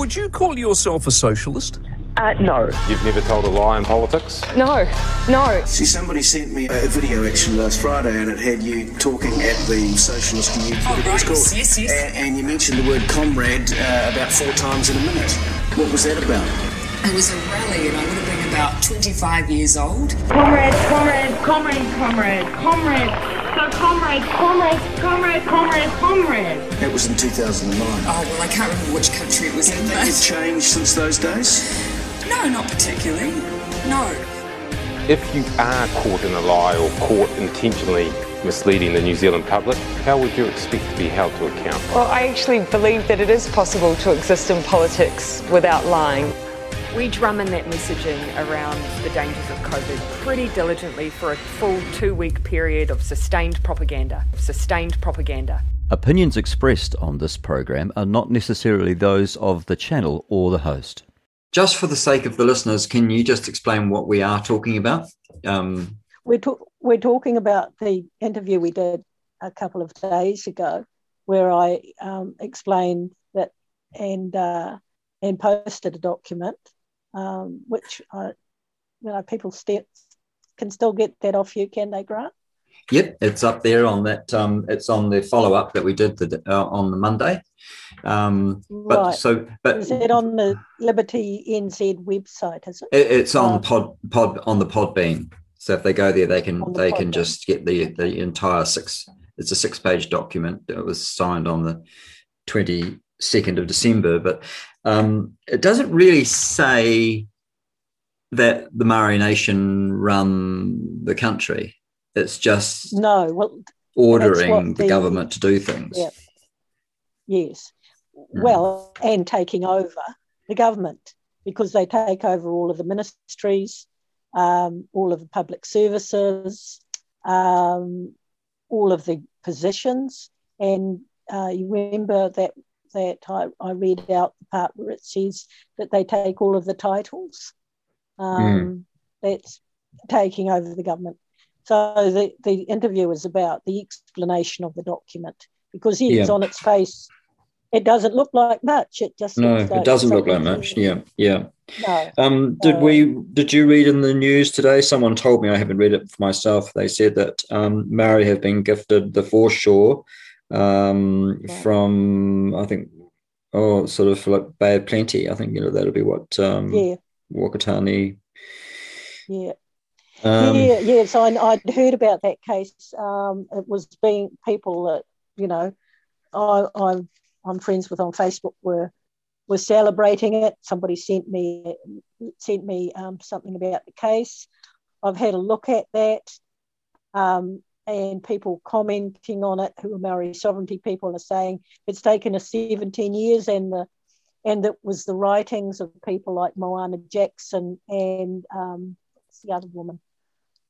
Would you call yourself a socialist? Uh, no. You've never told a lie in politics? No. No. See, somebody sent me a video actually last Friday, and it had you talking at the Socialist Youth, Oh, whatever right. called. Yes, yes. And, and you mentioned the word comrade uh, about four times in a minute. What was that about? It was a rally, and I would have been about 25 years old. Comrade, comrade, comrade, comrade, comrade. So comrade, comrade, comrade, comrade, comrade. That was in 2009. Oh, well, I can't remember which country it was in, Have you changed since those days? No, not particularly. No. If you are caught in a lie or caught intentionally misleading the New Zealand public, how would you expect to be held to account? Well, I actually believe that it is possible to exist in politics without lying. We drum in that messaging around the dangers of COVID pretty diligently for a full two week period of sustained propaganda. Sustained propaganda. Opinions expressed on this program are not necessarily those of the channel or the host. Just for the sake of the listeners, can you just explain what we are talking about? Um, We're, to- we're talking about the interview we did a couple of days ago, where I um, explained that and uh, and posted a document, um, which I, you know people still can still get that off you, can they, Grant? Yep, it's up there on that. Um, it's on the follow up that we did the, uh, on the Monday. Um, but Right. so, but Is it on the Liberty NZ website? Is it? it, it's on Oh. pod pod on the Podbean. So if they go there, they can the they can just get the the entire six. It's a six page document that was signed on the twenty second of December, but um, it doesn't really say that the Mauri Nation run the country. It's just No. Well, ordering the, the- government to do things. Yeah. yes. Mm. Well, and taking over the government because they take over all of the ministries, um, all of the public services, um, all of the positions. And uh, you remember that that I, I read out the part where it says that they take all of the titles. Um, That's taking over the government. So the, the interview is about the explanation of the document because it's Yeah. on its face, it doesn't look like much. It just No, it doesn't look like much. Yeah, yeah. No. Um, did Uh, we? Did you read in the news today? Someone told me I haven't read it for myself. They said that um, Maori have been gifted the foreshore um, Right. from I think oh sort of like Bay of Plenty. I think you know that'll be what um, Yeah, Whakatane. yeah. Um, yeah, yes, I, I'd heard about that case. Um, it was being people that you know, I, I'm I'm friends with on Facebook were were celebrating it. Somebody sent me sent me um, something about the case. I've had a look at that, um, and people commenting on it who are Maori sovereignty people are saying it's taken us 17 years, and the and it was the writings of people like Moana Jackson and um, what's the other woman?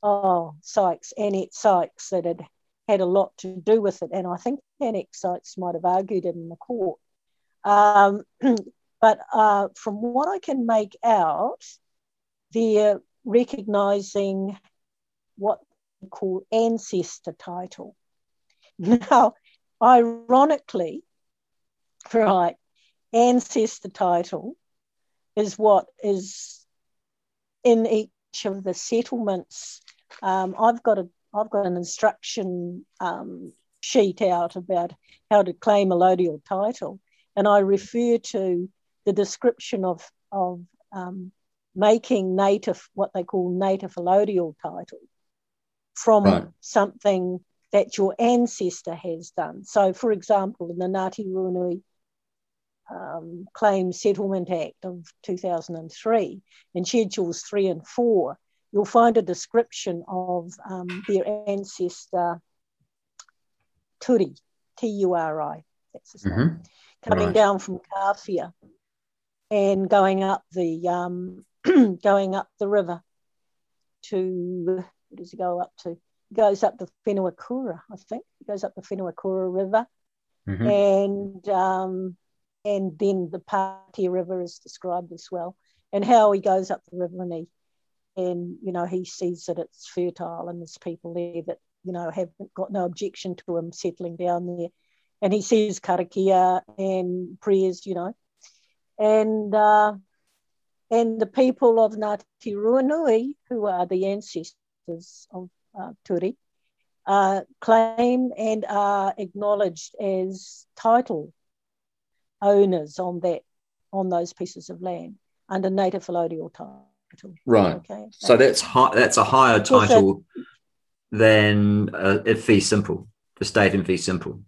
Oh, Sykes, Annette Sykes, that had had a lot to do with it. And I think Annette Sykes might have argued it in the court. Um, but uh, from what I can make out, they're recognising what they call ancestor title. Now, ironically, right, ancestor title is what is in each of the settlements. Um, I've got a I've got an instruction um, sheet out about how to claim a allodial title, and I refer to the description of of um, making native what they call native allodial title from Right. something that your ancestor has done. So, for example, in the Ngāti Ruanui um, Claim Settlement Act of 2003, in Schedules 3 and 4, you'll find a description of um, their ancestor Turi, T U R I, that's his name, Mhm. coming Right. down from Kawhia and going up the um, going up the river to does he go up to? He goes up the Whenua I think. He goes up the Whenua River Mhm. and um, and then the Patea River is described as well, and how he goes up the river and he and you know he sees that it's fertile and there's people there that you know haven't got no objection to him settling down there, and he sees karakia and prayers, you know, and uh, and the people of Ngāti Ruanui, who are the ancestors of uh, Turi, uh, claim and are acknowledged as title owners on that on those pieces of land under native allodial title. Right. Okay. So that's high, that's a higher title than uh, a fee simple, the state in fee simple.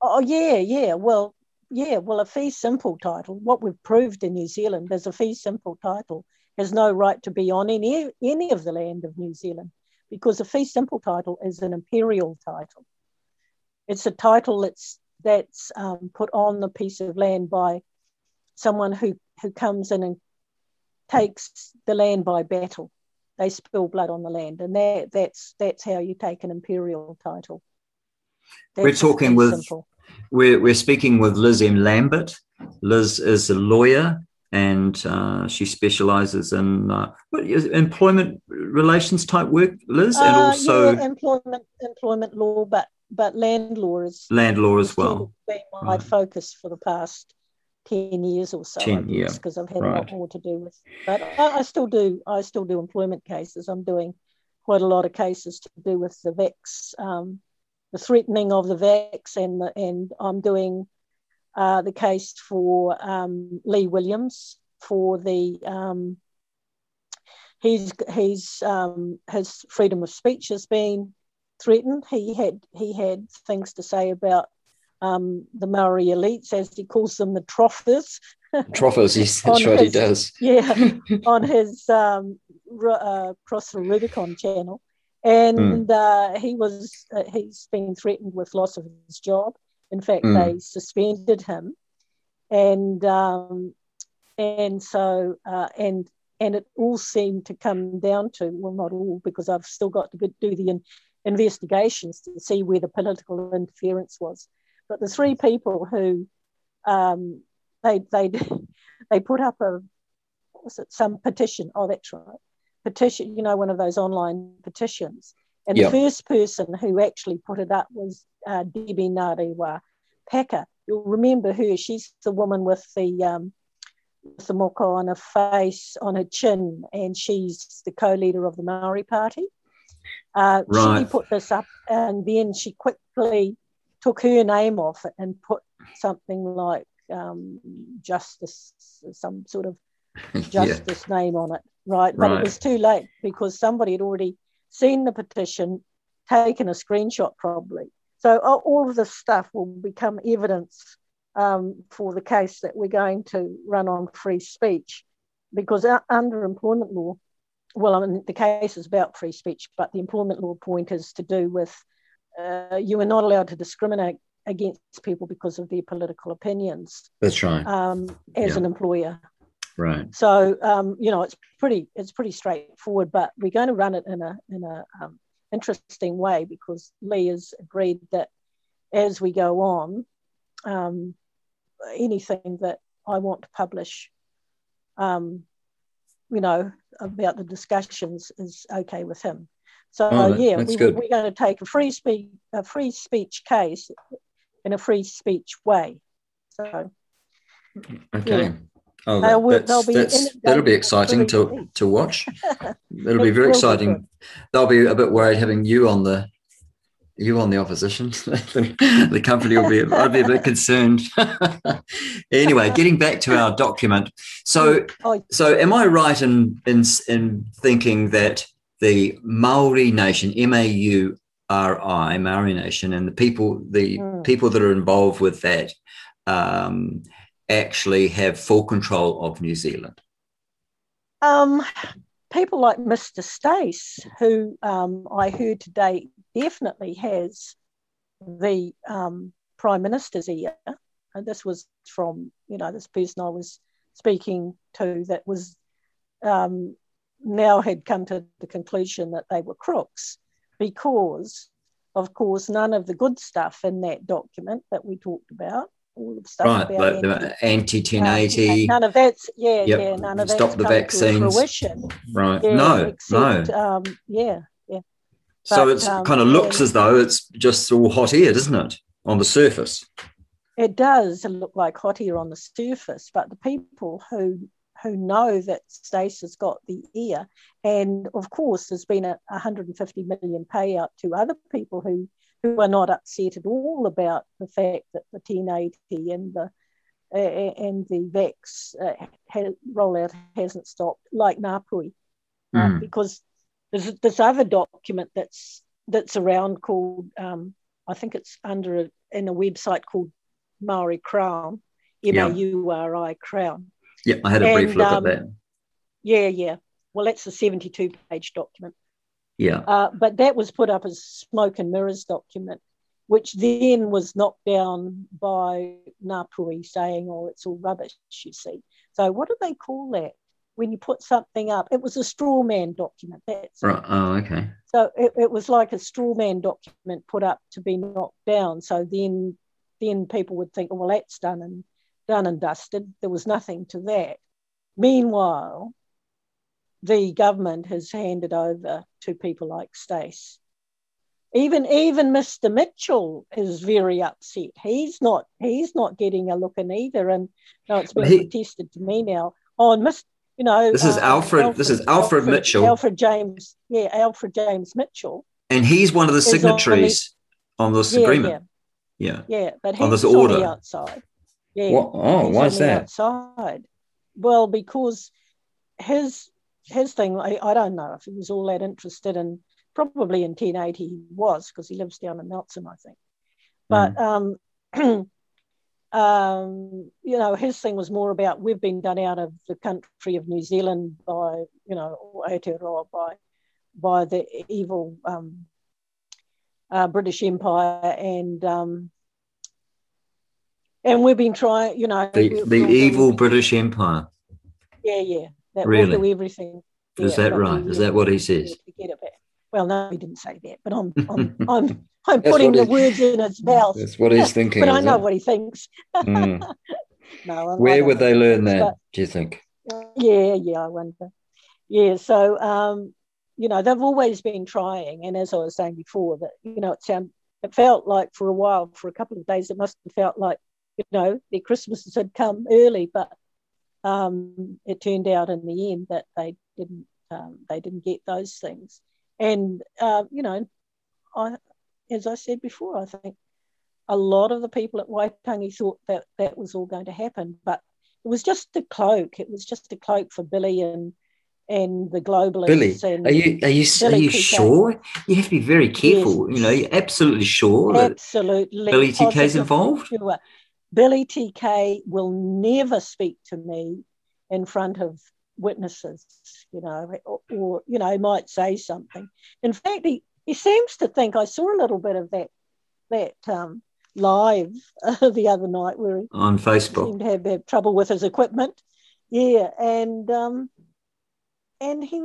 Oh yeah, yeah. Well, yeah. Well, a fee simple title. What we've proved in New Zealand is a fee simple title has no right to be on any any of the land of New Zealand because a fee simple title is an imperial title. It's a title that's that's um, put on the piece of land by someone who who comes in and takes the land by battle. They spill blood on the land, and that, that's that's how you take an imperial title. That's we're talking with simple. we're we're speaking with Liz M. Lambert. Liz is a lawyer and uh, she specializes in uh, employment relations type work, Liz, and uh, also yeah, employment employment law, but but land law is land law as well. Been my right. focus for the past 10 years or so 10 years because I've had right. a lot more to do with but I, I, still do I still do employment cases I'm doing quite a lot of cases to do with the VACS um, the threatening of the VACS and the, and I'm doing uh, the case for um, Lee Williams for the um, he's he's um, his freedom of speech has been threatened he had he had things to say about um, the Maori elites, as he calls them, the troughers. Troughers, yes, that's right, his, he does. Yeah, on his um, uh, Cross the Rubicon channel. And mm. uh, he was, uh, he's been threatened with loss of his job. In fact, mm. they suspended him. And, um, and so, uh, and, and it all seemed to come down to, well, not all, because I've still got to do the in, investigations to see where the political interference was but the three people who um, they they they put up a was it some petition? Oh, that's right, petition. You know, one of those online petitions. And yep. the first person who actually put it up was uh, Debbie Ngarewa Packer. You'll remember her. She's the woman with the um, with the moko on her face, on her chin, and she's the co-leader of the Maori Party. Uh, right. She put this up, and then she quickly took her name off it and put something like um, justice, some sort of justice yeah. name on it, right? But right. it was too late because somebody had already seen the petition, taken a screenshot probably. So all of this stuff will become evidence um, for the case that we're going to run on free speech because under employment law, well, I mean, the case is about free speech, but the employment law point is to do with uh, you are not allowed to discriminate against people because of their political opinions. That's right. Um, as yeah. an employer. Right. So um, you know it's pretty it's pretty straightforward, but we're going to run it in a in a um, interesting way because Lee has agreed that as we go on, um, anything that I want to publish, um, you know, about the discussions is okay with him. So oh, that, yeah, we, are going to take a free speech a free speech case in a free speech way. So okay. Yeah. Oh, that, will, be that'll be exciting to, to watch. It'll be very exciting. They'll be a bit worried having you on the you on the opposition. the company will be I'd be a bit concerned. anyway, getting back to our document. So oh. so am I right in in in thinking that the Mauri Nation, M A U R I, Mauri Nation, and the people, the mm. people that are involved with that, um, actually have full control of New Zealand. Um, people like Mr. Stace, who um, I heard today definitely has the um, Prime Minister's ear. And this was from, you know, this person I was speaking to that was um, now had come to the conclusion that they were crooks because, of course, none of the good stuff in that document that we talked about, all the stuff right, about the anti 1080, none of that's yeah, yep. yeah, none of stop the vaccines, right? Yeah, no, except, no, um, yeah, yeah. But, so it um, kind of looks yeah. as though it's just all hot air, doesn't it, on the surface? it does look like hot air on the surface, but the people who who know that Stace has got the ear, and of course, there's been a 150 million payout to other people who who are not upset at all about the fact that the 1080 and the uh, and the VAX uh, ha- rollout hasn't stopped, like Ngāpuhi, mm. uh, because there's this other document that's that's around called um, I think it's under a, in a website called Mauri Crown, M A U R I Crown. Yeah, I had a brief look um, at that. Yeah, yeah. Well, that's a 72 page document. Yeah. Uh, but that was put up as smoke and mirrors document, which then was knocked down by Ngāpuhi saying, oh, it's all rubbish, you see. So what do they call that? When you put something up, it was a straw man document. That's right. Oh, okay. So it, it was like a straw man document put up to be knocked down. So then, then people would think, oh, well, that's done and done and dusted. There was nothing to that. Meanwhile, the government has handed over to people like Stace. Even even Mr. Mitchell is very upset. He's not he's not getting a look in either. And no, it's been he, protested to me now. Oh, and Mr. You know, this is uh, Alfred, Alfred. This is Alfred, Alfred, Mitchell. Alfred James. Yeah, Alfred James Mitchell. And he's one of the signatories on, the, on this yeah, agreement. Yeah. yeah. Yeah, but he's on this order. on the outside. Yeah. What? Oh, why is that? Outside. Well, because his his thing, I, I, don't know if he was all that interested in, probably in 1080 he was, because he lives down in Nelson, I think. But, mm. um, um, you know, his thing was more about we've been done out of the country of New Zealand by, you know, Aotearoa by, by the evil um, uh, British Empire and um, and we've been trying, you know, the, the evil British Empire. Yeah, yeah, that really? will do everything. Is that right? Is that what he says? Well, no, he didn't say that, but I'm I'm I'm, I'm putting the words in his mouth. That's what he's thinking. but I know it? what he thinks. Mm. no, where would they learn that? But, do you think? Yeah, yeah, I wonder. Yeah, so um, you know they've always been trying, and as I was saying before, that you know it sound it felt like for a while, for a couple of days, it must have felt like you know their Christmases had come early, but um, it turned out in the end that they didn't um, they didn't get those things. And uh, you know, I, as I said before, I think a lot of the people at Waitangi thought that that was all going to happen, but it was just a cloak. It was just a cloak for Billy and and the globalists. Billy, are you are you are you sure? You have to be very careful. Yes. You know, you're absolutely sure absolutely that Billy TK is involved. Sure. Billy TK will never speak to me in front of witnesses, you know, or, or, you know, might say something. In fact, he, he seems to think I saw a little bit of that that um, live uh, the other night where he on Facebook seemed to have, have trouble with his equipment. Yeah, and um, and he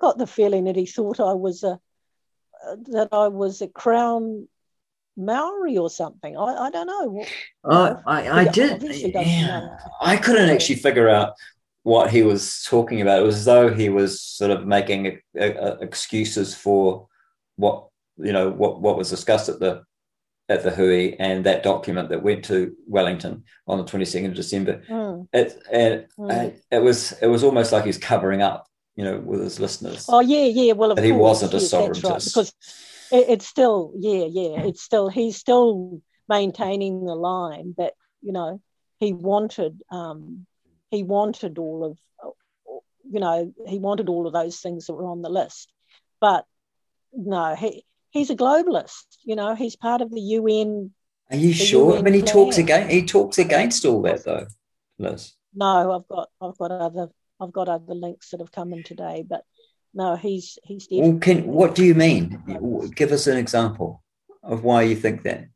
got the feeling that he thought I was a that I was a crown Maori or something. I, I don't know. Uh, I, I did. Yeah. I couldn't actually figure out what he was talking about. It was as though he was sort of making a, a, a excuses for what you know what what was discussed at the at the Hui and that document that went to Wellington on the 22nd of December. Mm. It, and mm. it was it was almost like he's covering up, you know, with his listeners. Oh yeah, yeah. Well, of that course, he wasn't yes, a sovereigntist right, because it, it's still yeah, yeah. It's still he's still maintaining the line that you know he wanted um, he wanted all of, you know, he wanted all of those things that were on the list. But no, he he's a globalist. You know, he's part of the UN. Are you sure? UN I mean, he plan. talks against he talks against all that though, Liz. No, I've got I've got other I've got other links that have come in today, but no, he's he's. Well, can what do you mean? Give us an example of why you think that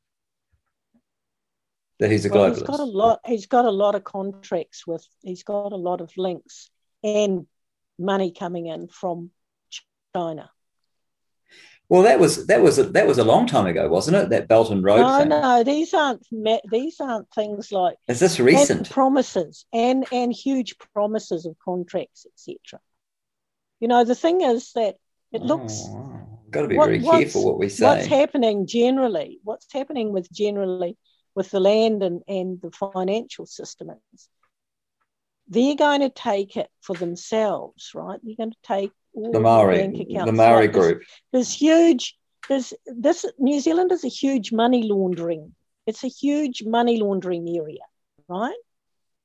that he's a well, globalist. He's got a lot. He's got a lot of contracts with. He's got a lot of links and money coming in from China. Well, that was that was a, that was a long time ago, wasn't it? That Belt and Road. No, thing. no, these aren't these aren't things like. Is this recent? And promises and and huge promises of contracts, etc. You know, the thing is that it oh, looks. Oh, got to be what, very careful what we say. What's happening generally? What's happening with generally with the land and, and the financial system is, they're going to take it for themselves, right? They're going to take all The Maori, bank accounts. the Maori group. There's huge. There's this New Zealand is a huge money laundering. It's a huge money laundering area, right?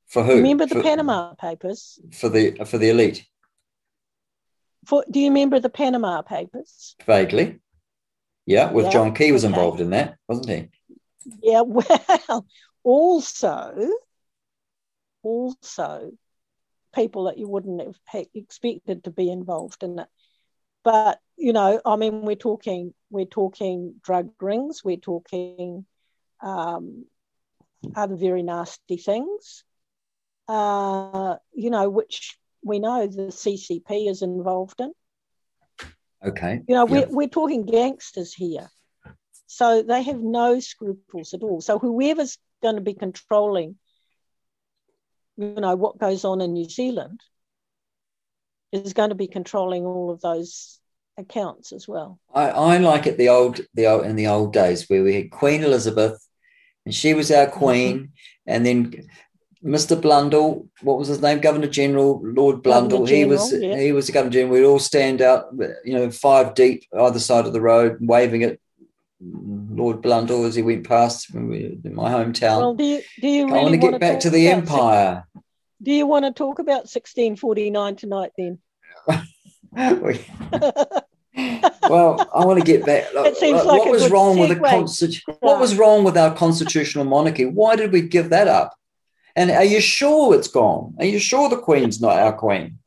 For who? Remember the for, Panama Papers? for the for the elite, For, do you remember the Panama Papers? vaguely. Yeah, with Yeah, John Key was okay. involved in that, wasn't he? Yeah. Well, also, also, people that you wouldn't have expected to be involved in it. But you know, I mean, we're talking we're talking drug rings. We're talking um, other very nasty things. Uh, you know, which we know the CCP is involved in. Okay. You know, we're, we're talking gangsters here. So they have no scruples at all. So whoever's going to be controlling, you know, what goes on in New Zealand is going to be controlling all of those accounts as well. I, I like it the old the old in the old days where we had Queen Elizabeth, and she was our queen, mm-hmm. and then Mr. Blundell, what was his name? Governor General Lord Blundell. Governor he was yeah. he was the Governor General. We'd all stand out, you know, five deep either side of the road, waving at Lord Blundell as he went past we, in my hometown. Well, do you do you I really want to get back to the empire. do you want to talk about 1649 tonight then? Well, I want to get back. It seems what like a was wrong with the segue. constitu- What was wrong with our constitutional monarchy? Why did we give that up? And are you sure it's gone? Are you sure the Queen's not our Queen?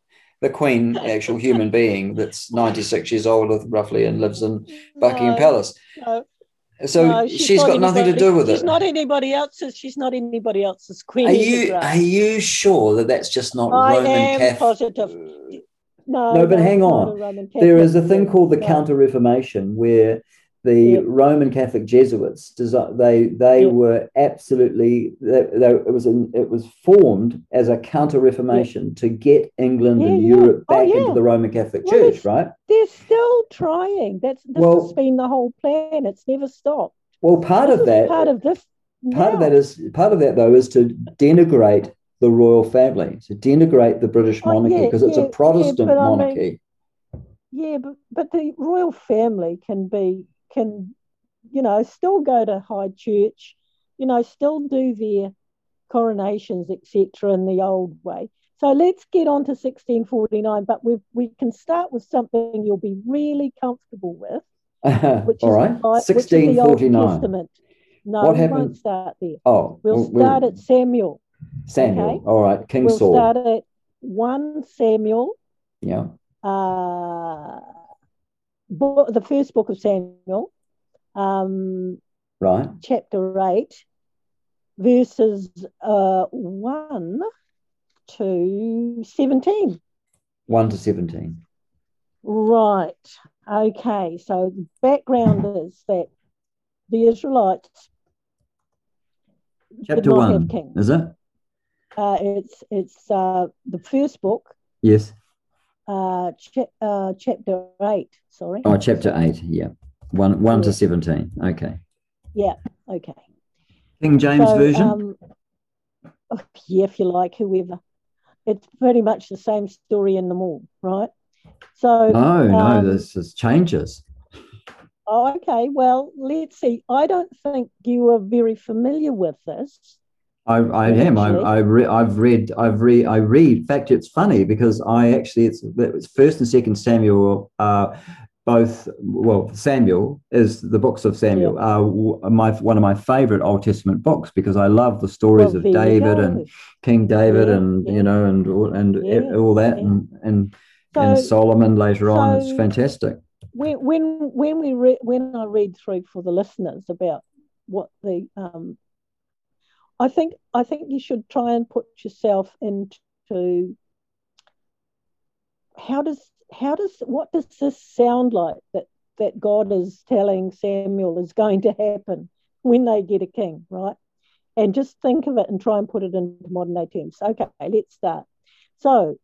The Queen, actual human being that's 96 years old, uh, roughly, and lives in Buckingham No, Palace. no, So no, she's not got nothing to do with She's it. not anybody else's. She's not anybody else's queen. Are you are you sure that that's just not I Roman am Catholic? positive. No, No, but hang on. There is a thing called the. Counter Reformation, where the Yeah. Roman Catholic Jesuits they they Yeah. were absolutely they, they, it was an, it was formed as a Counter Reformation to get England Yeah, and yeah. Europe Oh, back yeah. into the Roman Catholic Well, Church, it's- right? They're still trying. That's this Well- has been the whole plan. It's never stopped. Well, part This of that part of this. part of that is part of that though is to denigrate the royal family, to denigrate the British Oh, monarchy yeah, because it's yeah, a Protestant yeah, but I mean- monarchy. Yeah, but but the royal family can be can, you know, still go to high church, you know, still do their coronations, etc., in the old way. So let's get on to 1649, but we we can start with something you'll be really comfortable with, which All is right, the, Bi- which is the Old. Testament. No, What we happened- won't start there. Oh, We'll we'll- start at Samuel. Samuel. okay. All right, King Saul. we'll start at 1 Samuel, yeah. uh, bo- the first book of Samuel, um, Right. chapter 8, verses uh, 1 to 17. 1 to 17. Right. Okay. So the background is that the Israelites Chapter did not 1. have kings. Is it? Uh, it's it's uh, the first book, Yes. Uh, cha- uh, chapter 8. Sorry. Oh, chapter 8. Yeah. 1, 1 to 17. Okay. Yeah. Okay. King James So, Version? Um, oh, yeah, if you like, whoever. It's pretty much the same story in them all, right? So no, no, um, this is changes. Oh, okay. Well, let's see. I don't think you are very familiar with this. I, I am. I. I re, I've read. I've read. I read. In fact, it's funny because I actually it's it's first and second Samuel. Uh, both well, Samuel is the books of Samuel. Are my one of my favorite Old Testament books because I love the stories Well, of David and King David Yeah, and yeah. you know and all- and Yeah, all that yeah. and and, and Solomon later on. It's fantastic. When when when we re- when I read through for the listeners about what the um, I think I think you should try and put yourself into how does how does what does this sound like that that God is telling Samuel is going to happen when they get a king, right? And just think of it and try and put it into modern day terms. Okay, let's start. So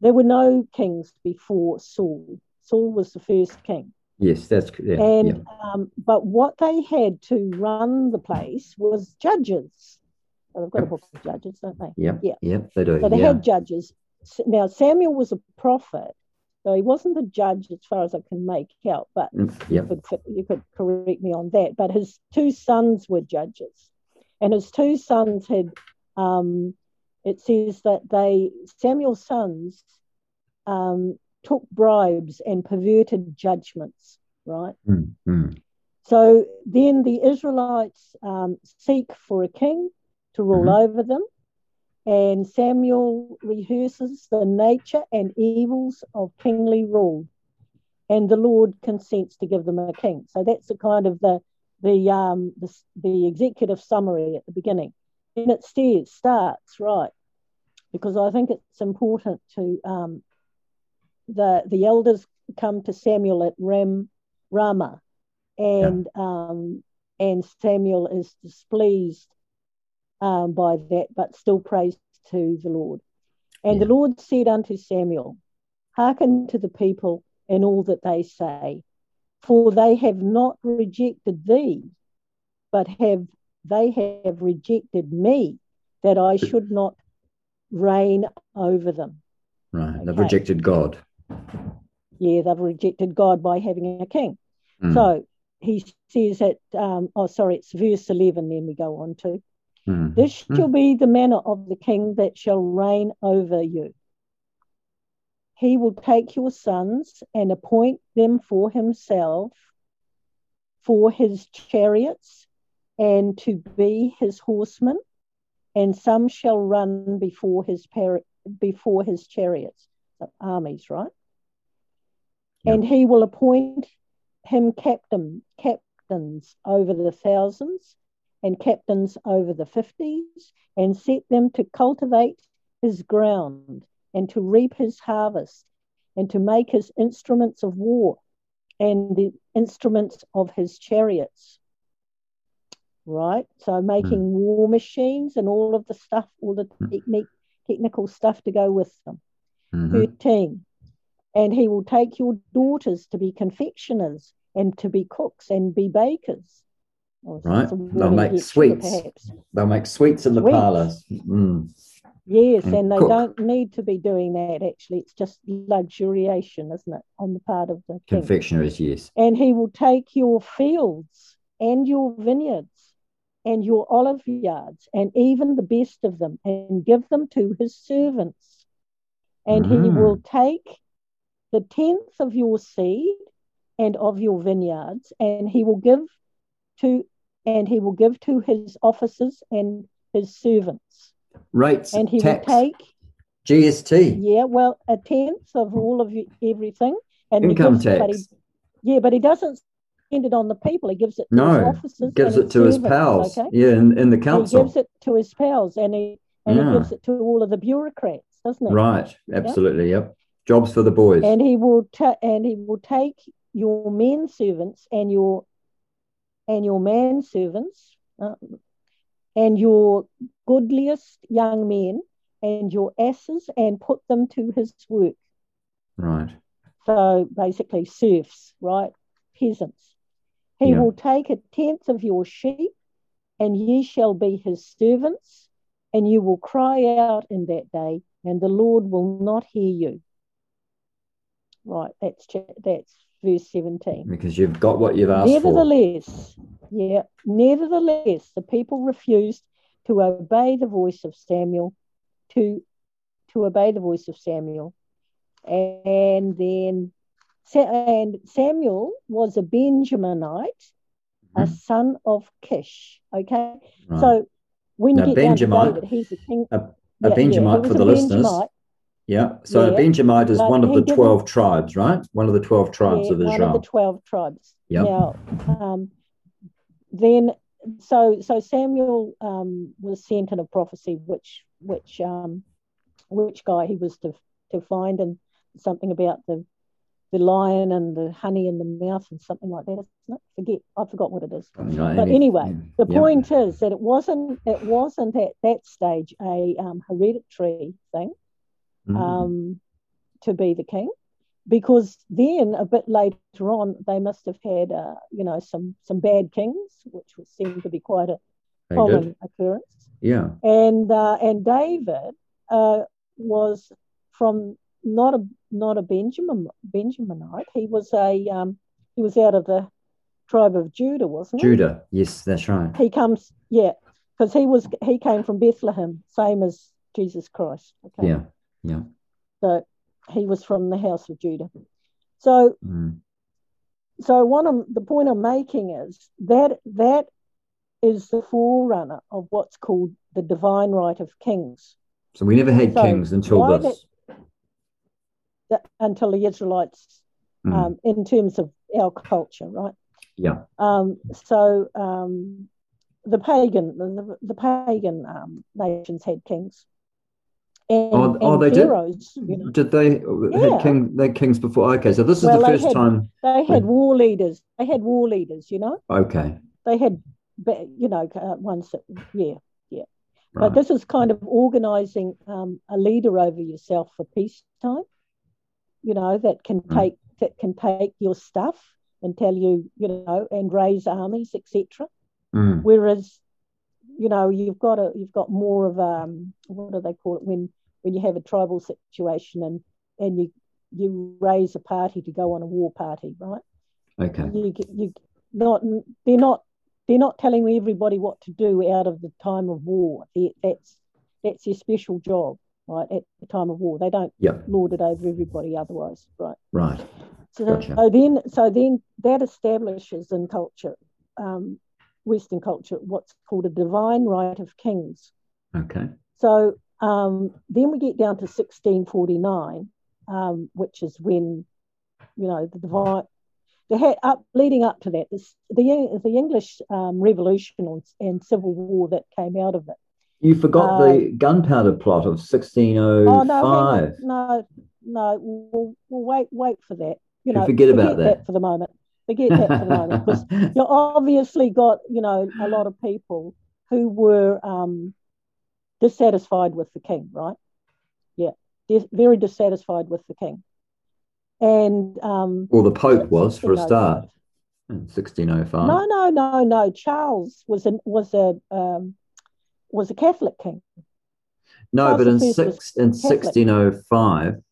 there were no kings before Saul. Saul was the first king. Yes, that's yeah, and yeah. um, but what they had to run the place was judges. Well, they've got a book of judges, don't they? Yep, Yeah. yep, they do. So they yeah. had judges. Now Samuel was a prophet, so he wasn't a judge as far as I can make out. But Mm, you could you could correct me on that. But his two sons were judges, and his two sons had. Um, it says that they Samuel's sons um, took bribes and perverted judgments. Right. Mm, mm. So then the Israelites um, seek for a king to rule over them, and Samuel rehearses the nature and evils of kingly rule, and the Lord consents to give them a king. So that's the kind of the the um, the, the executive summary at the beginning, and it starts right because I think it's important to um, the the elders come to Samuel at Ram Rama, and um, and Samuel is displeased um, by that, but still praise to the Lord. And the Lord said unto Samuel, Hearken to the people and all that they say, for they have not rejected thee, but have they have rejected me, that I should not reign over them. Right. They've rejected God. Yeah, they've rejected God by having a king. Mm. So he says that, um, oh, sorry, it's verse 11, then we go on to. Mm. This shall be the manner of the king that shall reign over you. He will take your sons and appoint them for himself, for his chariots, and to be his horsemen, and some shall run before his par- before his chariots, so armies, right? And he will appoint him captain captains over the thousands and captains over the fifties, and set them to cultivate his ground and to reap his harvest and to make his instruments of war and the instruments of his chariots. Right? So making war machines and all of the stuff, all the technique, technical stuff to go with them. Mhm. 13. And he will take your daughters to be confectioners and to be cooks and be bakers. Or Right. They'll make sweets. Perhaps. They'll make sweets in the Sweets. parlours. Mm. Yes, And and they cook. don't need to be doing that actually. It's just luxuriation, isn't it, on the part of the king? Confectionaries, yes. And he will take your fields and your vineyards and your olive yards and even the best of them and give them to his servants. And he Mm. will take the tenth of your seed and of your vineyards, and he will give to and he will give to his officers and his servants. Rates, And he tax, will take GST, yeah, well, a tenth of all of everything, and income gives it- but he- tax. yeah, but he doesn't spend it on the people. He gives it to his No, officers. gives and it to his pals. Okay? Yeah, in, in the council. He gives it to his pals, and he and Yeah. he gives it to all of the bureaucrats, doesn't he? Right, absolutely. Yep. Jobs for the boys. And he will ta- and he will take your men servants and your and your manservants, uh, and your goodliest young men and your asses and put them to his work. right. So basically, serfs, right? Peasants. He Yeah. will take a tenth of your sheep, and ye shall be his servants, and you will cry out in that day, and the Lord will not hear you. Right, that's that's verse 17. Because you've got what you've asked for. Nevertheless, yeah, nevertheless, the people refused to obey the voice of Samuel, to to obey the voice of Samuel, and then and Samuel was a Benjaminite, a mm-hmm. son of Kish. Okay, Right. so when you Now, get down to Benjamite- David, he's a king. A, Yeah, a yeah, Benjamite was for the listeners. Yeah. So Yeah, Benjamite is but one of the didn't- 12 tribes, right? One of the 12 tribes Yeah, of one of the twelve tribes. Yeah. Now, um, then, so so Samuel um, was sent in a prophecy, which which um, which guy he was to to find, and something about the the lion and the honey in the mouth, and something like that. Isn't it? Forget, I forgot what it is. But anyway, the Yeah. point is that it wasn't it wasn't at that stage a um, hereditary thing Mhm. um, to be the king. because then a bit later on they must have had uh, you know some some bad kings, which would seem to be quite a They common did. occurrence. Yeah. And uh, and David uh, was from not a not a Benjamin Benjaminite. He was a um, he was out of the tribe of Judah, wasn't he? Judah. Yes, that's right. He comes, yeah, because he was he came from Bethlehem, same as Jesus Christ. Okay, Yeah. Yeah. so he was from the house of Judah. So Mm. so one of the point I'm making is that that is the forerunner of what's called the divine right of kings So we never had So kings until this. that, until the Israelites, Mm. um, in terms of our culture, right? Yeah. Um, so um, the pagan, the, the pagan um, nations had kings. And, Oh, oh, and they did? you know, Did they Yeah. had king they had kings before? Okay, so this is Well, the they first had- time. they had war leaders. They had war leaders, you know. Okay. They had, you know, uh, ones that, yeah, yeah. Right. But this is kind of organizing um, a leader over yourself for peacetime. You know that can Mm. take that can take your stuff and tell you, you know, and raise armies, etc. Mm. Whereas, you know, you've got a you've got more of um what do they call it when when you have a tribal situation and and you you raise a party to go on a war party, right? Okay. You you not they're not they're not telling everybody what to do out of the time of war. They, that's that's their special job, right? At the time of war, they don't Yep. lord it over everybody otherwise, right? Right. So, Gotcha. so then, so then that establishes in culture, um, Western culture, what's called a divine right of kings. Okay. So um, then we get down to 1649, um, which is when, you know, the had up leading up to that, this, the the English um, Revolution and, Civil War that came out of it. You forgot Uh, the gunpowder plot of Oh no, 1605. no, no, we'll, we'll wait, wait for that. You know, forget about that. for the moment. Forget that for the moment because you obviously got you know a lot of people who were um, dissatisfied with the king, right? Yeah, dis- very dissatisfied with the king, and um, Well, the Pope was for a start in 1605. No, no, no, no. Charles was an was a um, was a Catholic king. No, Charles but in the First was six in Catholic. 1605.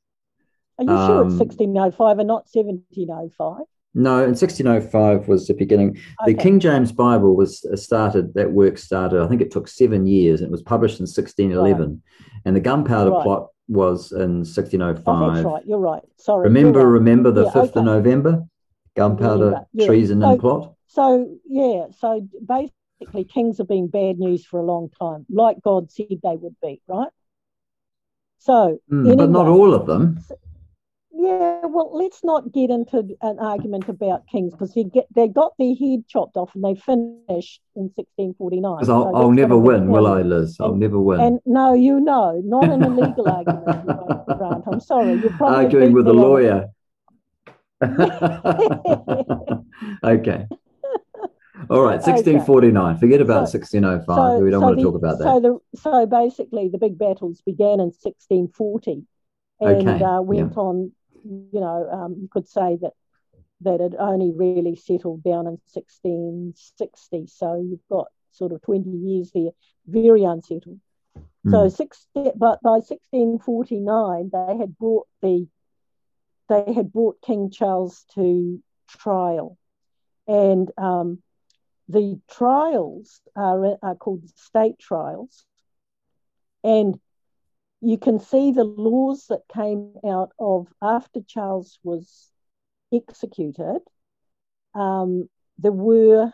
Are you sure it's Um, 1605 and not 1705? No, in 1605 was the beginning. The King James Bible was uh, started. That work started. I think it took seven years. It was published in 1611, and the gunpowder Right. plot was in 1605. Oh, that's right. You're right. Sorry. Remember, right. remember the Yeah, 5th okay. of November, gunpowder yeah. treason So- and plot. So yeah, so basically, kings have been bad news for a long time, like God said they would be, right? So, Mm, but not all of them. Yeah, well, let's not get into an argument about kings because they get they got their head chopped off and they finished in 1649. Because I'll, So I'll never win, will I. Liz? I'll And- never win. And no, you know, not in a legal argument, Grant. I'm sorry. you're probably Arguing with a me on it. lawyer. okay. All right, Okay. 1649. Forget about So- 1605. we don't want to the- talk about that. So the so basically the big battles began in 1640 and Okay, uh, went on. You know, um, you could say that that it only really settled down in 1660. So you've got sort of 20 years there, very unsettled. So Mm. six, but by 1649 they had brought the they had brought King Charles to trial, and um, the trials are, are called state trials, and you can see the laws that came out of after Charles was executed. Um, there were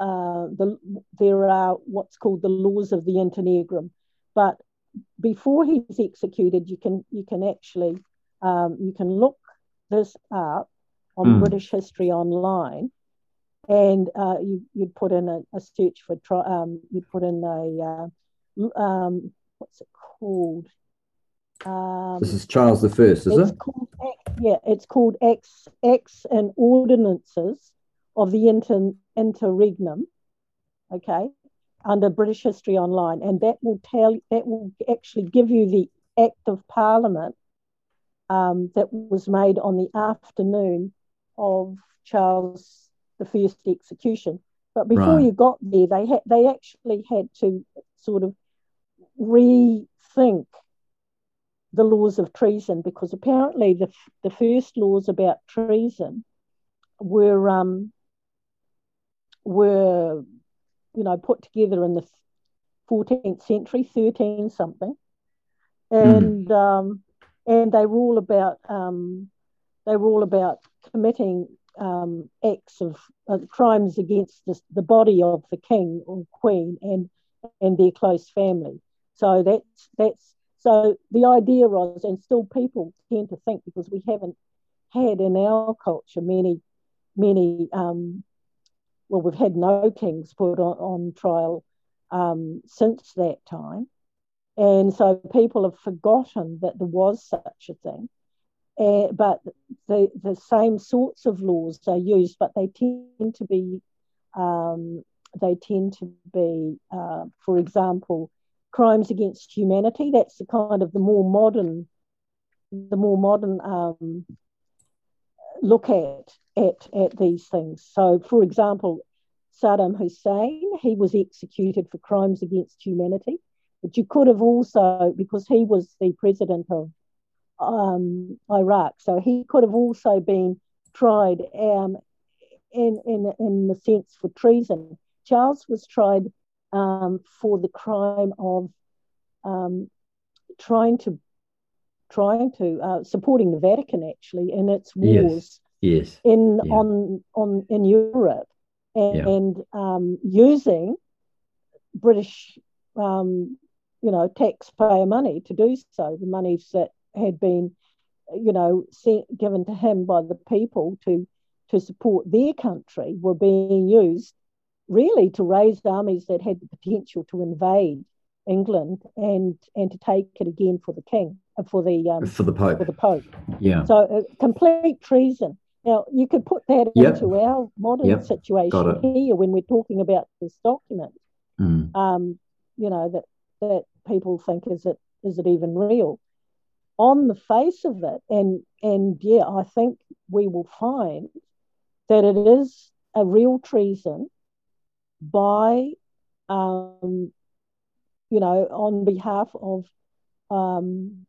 uh, the there are what's called the laws of the interregnum, but before he's executed, you can you can actually um, you can look this up on Mm. British History Online, and uh, you you'd put in a, a search for tri- um, you'd put in a uh, um, what's it called? Um, This is Charles the First, is it? called yeah, it's called Acts, Acts and Ordinances of the inter, Interregnum, okay, under British History Online, and that will tell that will actually give you the Act of Parliament um, that was made on the afternoon of Charles the First execution. But before Right. you got there, they had they actually had to sort of rethink the laws of treason because apparently the the first laws about treason were um, were you know put together in the 14th century, 13 something, and um, and they were all about um, they were all about committing um, acts of uh, crimes against the, the body of the king or queen and and their close family. So that's that's so the idea was, and still people tend to think because we haven't had in our culture many many um, well we've had no kings put on, on trial um, since that time, and so people have forgotten that there was such a thing. Uh, but the the same sorts of laws are used, but they tend to be um, they tend to be, uh, for example, crimes against humanity. That's the kind of the more modern, the more modern um, look at at at these things. So, for example, Saddam Hussein, he was executed for crimes against humanity, but you could have also because he was the president of um, Iraq. So he could have also been tried um, in, in, in the sense for treason. Charles was tried um, for the crime of um, trying to trying to uh, supporting the Vatican actually in its Yes. wars Yes. in Yeah. on on in Europe and, Yeah. and um, using British um, you know taxpayer money to do so the monies that had been you know sent, given to him by the people to to support their country were being used really to raise armies that had the potential to invade England and and to take it again for the king uh, for the um, For the Pope. for the Pope. Yeah. So uh, complete treason. Now you could put that Yep. into our modern Yep. Situation here when we're talking about this document. Mm. Um, you know that that people think is it is it even real? On the face of it, and and yeah, I think we will find that it is a real treason by um, you know on behalf of um,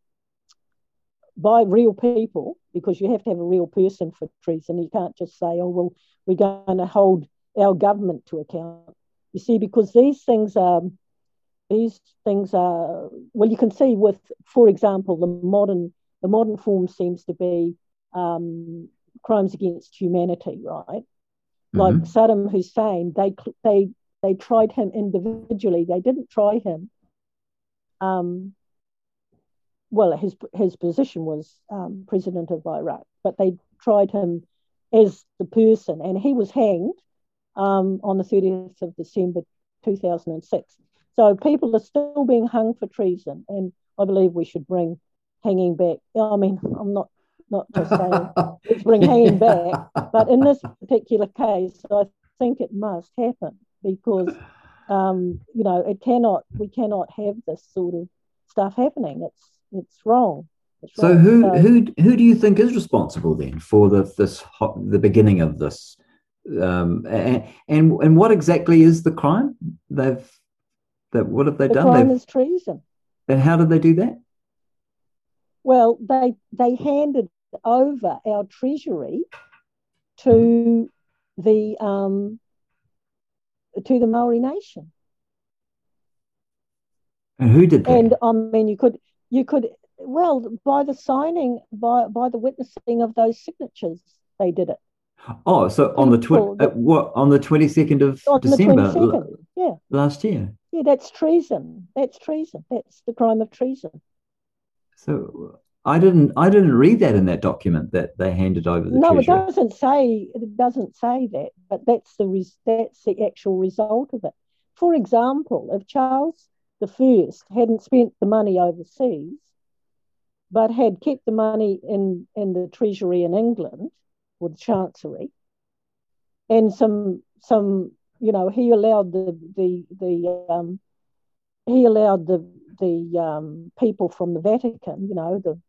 by real people because you have to have a real person for treason. You can't just say, "Oh well, we're going to hold our government to account." You see, because these things are these things are well, you can see with, for example, the modern the modern form seems to be um, crimes against humanity, right? Like Mhm. Saddam Hussein, they they they tried him individually. They didn't try him. Um, well, his his position was um, president of Iraq, but they tried him as the person, and he was hanged um, on the 30th of December 2006. So people are still being hung for treason, and I believe we should bring hanging back. I mean, I'm not not just saying let's bring hanging back, but in this particular case, I think it must happen because um, you know it cannot we cannot have this sort of stuff happening. It's it's wrong. It's So wrong. who So- who who do you think is responsible then for the this the beginning of this? Um, and, and and what exactly is the crime they've that what have they the done? crime They've, is treason. and how did they do that? Well, they they handed over our treasury to the um, to the Maori nation, And who did that? and I mean, you could you could well by the signing by by the witnessing of those signatures, they did it oh, so on the twi- uh, what on the twenty second of December the twenty second. Yeah, last year. yeah, that's treason. That's treason. That's the crime of treason. So I didn't I didn't read that in that document that they handed over the no, it doesn't say it doesn't say that, but that's the res- that's the actual result of it. For example, if Charles the First hadn't spent the money overseas, but had kept the money in in the treasury in England or the chancery, and some some you know he allowed the the the um, he allowed the the um, people from the Vatican, you know the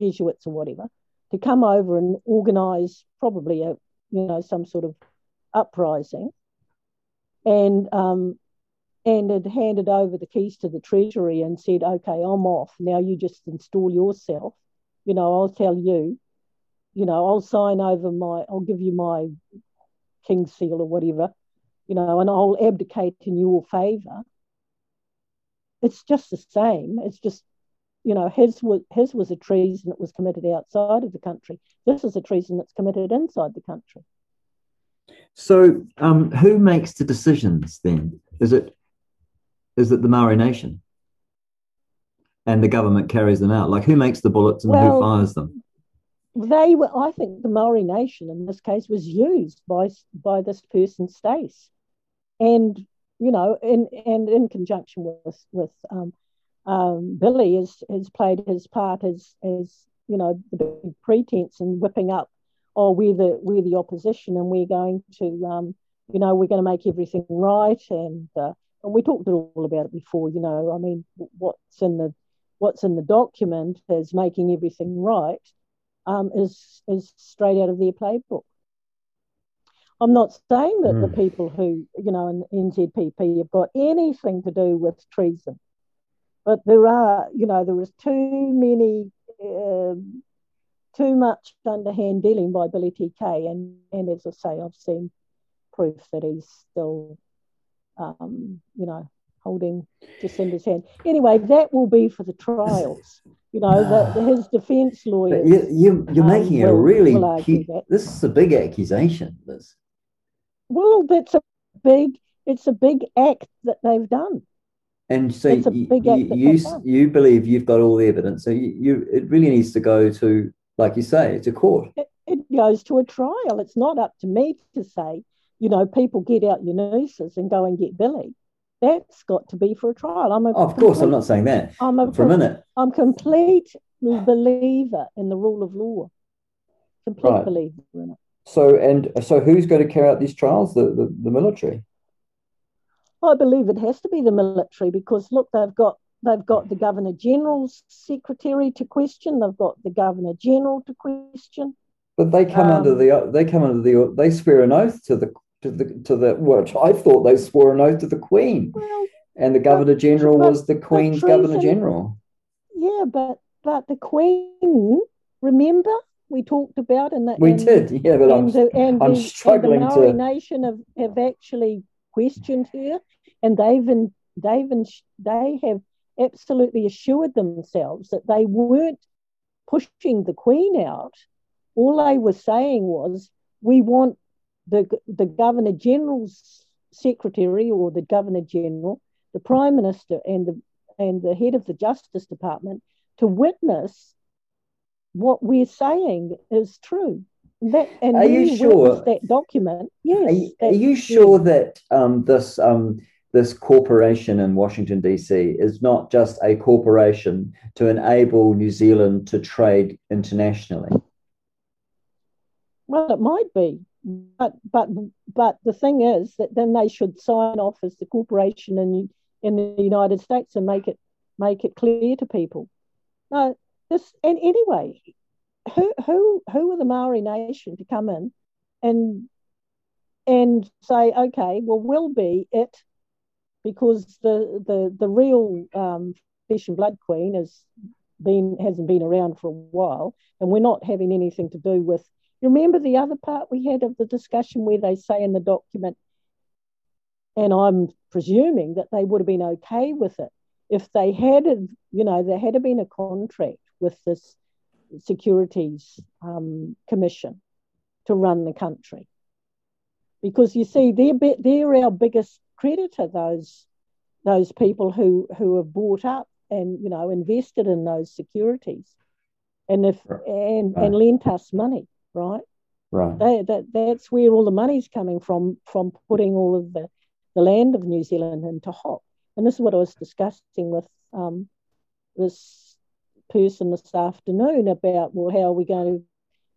Jesuits or whatever, to come over and organise probably a you know some sort of uprising, and um, and had handed over the keys to the treasury and said, "Okay, I'm off. Now you just install yourself. You know, I'll tell you. You know, I'll sign over my. I'll give you my king's seal or whatever. You know, and I'll abdicate in your favour. It's just the same. It's just you know, his was his was a treason that was committed outside of the country. This is a treason that's committed inside the country. So, um, who makes the decisions then? Is it is it the Maori Nation? And the government carries them out. Like who makes the bullets and well, who fires them? They were. I think the Maori Nation in this case was used by by this person Stace, and you know, in and in conjunction with with um, um, Billy has has played his part as as you know the big pretense and whipping up. Oh, we're the we're the opposition, and we're going to um, you know we're going to make everything right, and uh, and we talked all about it before. You know, I mean, what's in the what's in the document as making everything right um, is is straight out of their playbook. I'm not saying that mm. the hmm. people who you know in NZPP have got anything to do with treason. But there are, you know, there is too many, um, too much underhand dealing by Billy TK. And, and as I say, I've seen proof that he's still, um, you know, holding Jacinda's hand. Anyway, that will be for the trials. You know, that his defence lawyers. You, you, you're um, making a really. Will this is a big accusation. This. Well, that's a big. It's a big act that they've done. And so you, you, you, you, believe you've got all the evidence. So you, you, it really needs to go to, like you say, to court. It, it goes to a trial. It's not up to me to say, you know, people get out your nooses and go and get Billy. That's got to be for a trial. I'm a oh, of complete, course, I'm not saying that. I'm a, for a minute. I'm a complete believer in the rule of law. Complete right. believer in it. So and so, who's going to carry out these trials? The the, the military. I believe it has to be the military because look, they've got they've got the Governor General's secretary to question. They've got the Governor General to question. But they come um, under the they come under the they swear an oath to the to the to the which I thought they swore an oath to the Queen, well, and the Governor General but, was the Queen's Governor General. Yeah, but but the Queen, remember we talked about and that we did, yeah, but I'm, the, and I'm the, struggling and the Maori to... Nation have, have actually questioned her, and they've they've they have absolutely assured themselves that they weren't pushing the Queen out. All they were saying was, we want the the Governor General's secretary or the Governor General, the Prime Minister, and the and the head of the Justice Department to witness what we're saying is true. That, and are you sure that document? Yes. Are you, are you sure that um, this um, this corporation in Washington DC is not just a corporation to enable New Zealand to trade internationally? Well, it might be, but but but the thing is that then they should sign off as the corporation in in the United States and make it make it clear to people. No, this and anyway, who who who are the Maori Nation to come in and and say, okay, well, we'll be it because the the the real um, fish and blood queen has been hasn't been around for a while, and we're not having anything to do with. You remember the other part we had of the discussion where they say in the document, and I'm presuming that they would have been okay with it if they had, you know, there had been a contract with this Securities um, Commission to run the country. Because you see, they're, they're our biggest creditor, those, those people who, who have bought up and you know invested in those securities and if and, right. and lent us money, right? Right. They, that, that's where all the money's coming from, from putting all of the, the land of New Zealand into hock. And this is what I was discussing with um, this person this afternoon about, well, how are we going to?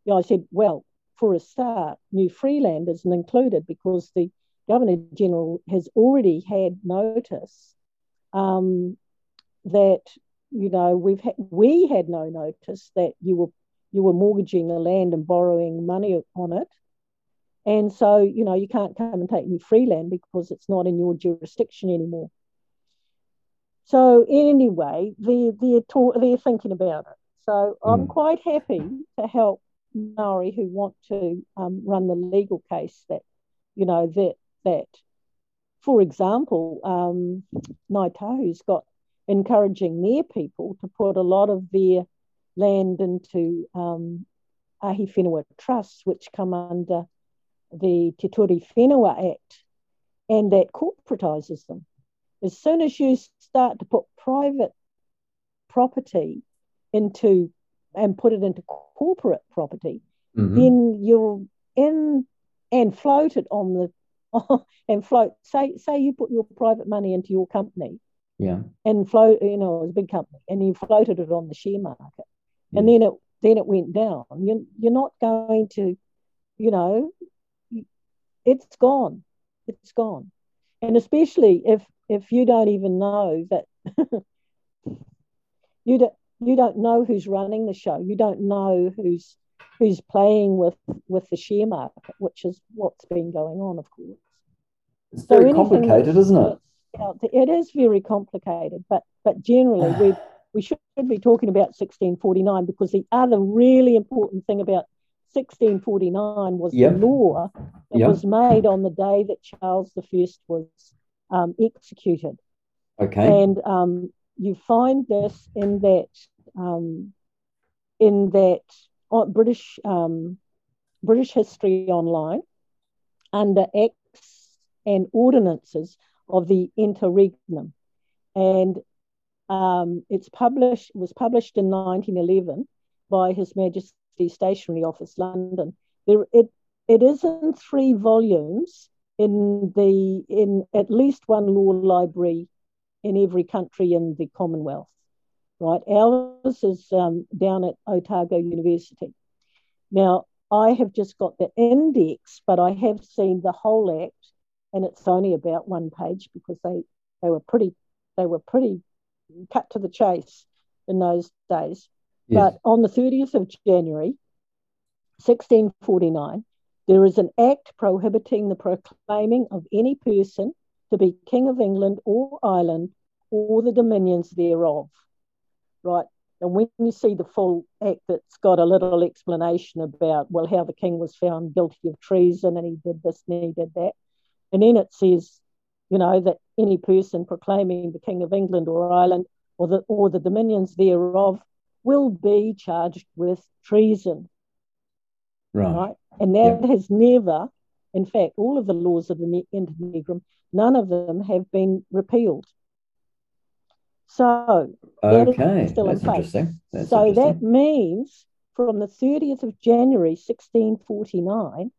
You know, I said, well, for a start, New Freeland isn't included because the Governor General has already had notice um, that you know, we've ha- we had no notice that you were you were mortgaging the land and borrowing money on it. And so, you know, you can't come and take new free land because it's not in your jurisdiction anymore. So anyway, they're, they're, talk, they're thinking about it. So mm. I'm quite happy to help Maori who want to um, run the legal case that, you know, that, that for example, um, Ngāi Tahu's got encouraging their people to put a lot of their land into um, Ahu Whenua trusts, which come under the Te Ture Whenua Act, and that corporatises them. As soon as you start to put private property into and put it into corporate property, mm-hmm. then you're in and float it on the and float. Say say you put your private money into your company, yeah, and float. You know, it was a big company, and you floated it on the share market, yeah. and then it then it went down. You you're not going to, you know, it's gone, it's gone, and especially if if you don't even know that you don't you don't know who's running the show. You don't know who's who's playing with with the share market, which is what's been going on, of course. It's very so complicated, isn't it? It is very complicated, but but generally we we should be talking about 1649 because the other really important thing about 1649 was yep. the law that yep. was made on the day that Charles I was um, executed. Okay. And um, you find this in that um, in that uh, British um, British History Online under Acts and Ordinances of the Interregnum, and um, it's published was published in 1911 by His Majesty's Stationery Office, London. There, it it is in three volumes in the in at least one law library in every country in the Commonwealth right? Ours is um, down at Otago University. Now, I have just got the index, but I have seen the whole act, and it's only about one page because they, they were pretty they were pretty cut to the chase in those days. Yes. But on the 30th of January, 1649, there is an act prohibiting the proclaiming of any person to be King of England or Ireland or the dominions thereof right? And when you see the full act, it's got a little explanation about, well, how the king was found guilty of treason and he did this and he did that. And then it says, you know, that any person proclaiming the King of England or Ireland or the, or the dominions thereof will be charged with treason. Right. right? And that yeah. has never, in fact, all of the laws of the Interregnum, none of them have been repealed. So okay, still that's in place. Interesting. That's so interesting. that means from the 30th of January 1649,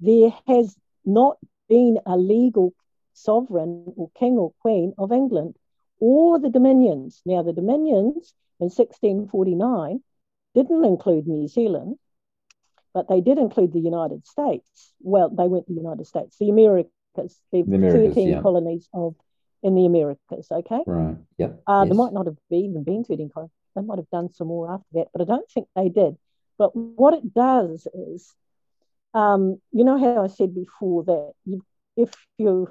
there has not been a legal sovereign or king or queen of England or the dominions. Now, the dominions in 1649 didn't include New Zealand, but they did include the United States. Well, they weren't the United States, the Americas, the, the Americas, 13 yeah. colonies of in the Americas. Okay. Right. Yep. Uh, yes. They might not have even been to Eden They might have done some more after that, but I don't think they did. But what it does is, um, you know how I said before that you, if you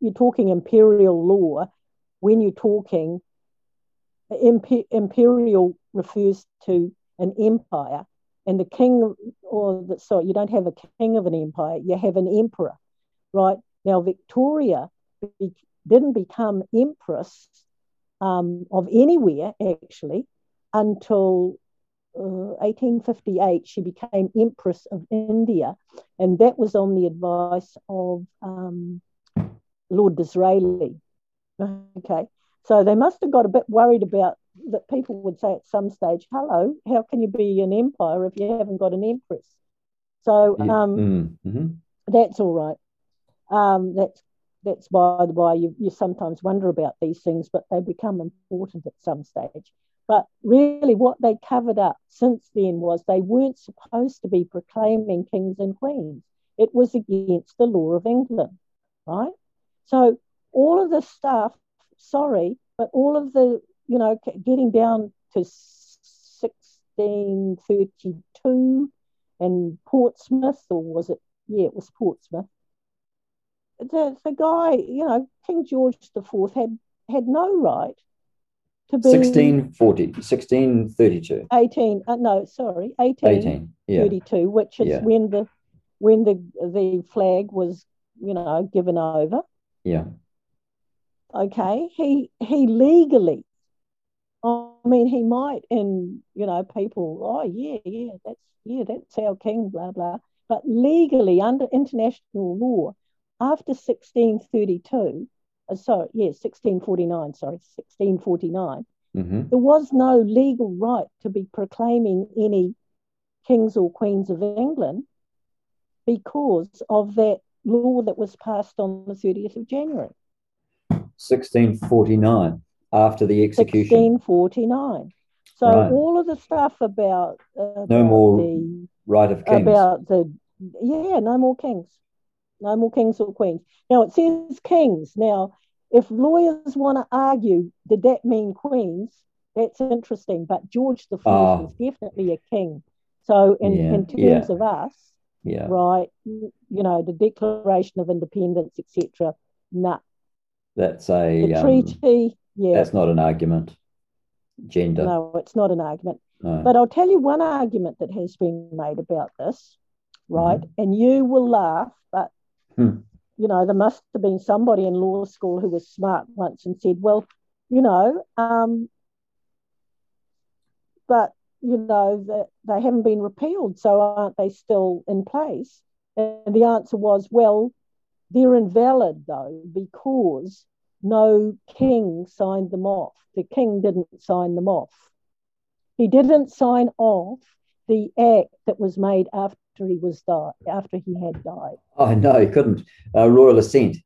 you're talking imperial law, when you're talking imp- imperial refers to an empire, and the king or the, sorry, you don't have a king of an empire, you have an emperor, right? Now Victoria didn't become empress um, of anywhere actually until uh, 1858 she became empress of india. And that was on the advice of um, lord disraeli. Okay. So they must have got a bit worried about that people would say at some stage hello how can you be an empire if you haven't got an empress so um, mm-hmm. that's all right um, that's that's by the way you, you sometimes wonder about these things, but they become important at some stage. But really, what they covered up since then was they weren't supposed to be proclaiming kings and queens. It was against the law of England, right? So all of the stuff, sorry, but all of the you know, getting down to 1632 and Portsmouth, or was it? Yeah, it was Portsmouth. The, the guy, you know, King George IV had had no right to be 1640, 1632. 18, uh, no, sorry, 1832, 18, yeah. which is yeah. when the when the the flag was, you know, given over. Yeah. Okay. He he legally mean, he might, and you know, people, oh yeah, yeah, that's yeah, that's our king, blah blah. But legally, under international law, after 1632, uh, sorry, yeah, 1649, sorry, 1649, mm-hmm. there was no legal right to be proclaiming any kings or queens of England because of that law that was passed on the 30th of January. 1649 after the execution. 1649. So right. all of the stuff about, uh, no more the, right of kings. About the yeah, no more kings, no more kings or queens. Now it says kings. Now, if lawyers want to argue, did that mean queens? That's interesting. But George the Fourth oh. was definitely a king. So in, yeah, in terms yeah. of us, yeah. right, you know, the Declaration of Independence, etc. Nah. That's a the um, treaty yeah. That's not an argument. Gender. No, it's not an argument. No. But I'll tell you one argument that has been made about this, right? Mm-hmm. And you will laugh, but hmm. you know, there must have been somebody in law school who was smart once and said, well, you know, um, but you know that they haven't been repealed, so aren't they still in place? And the answer was, well, they're invalid though because no king signed them off. The king didn't sign them off. He didn't sign off the act that was made after he was died, after he had died. Oh no, he couldn't. Uh, royal assent.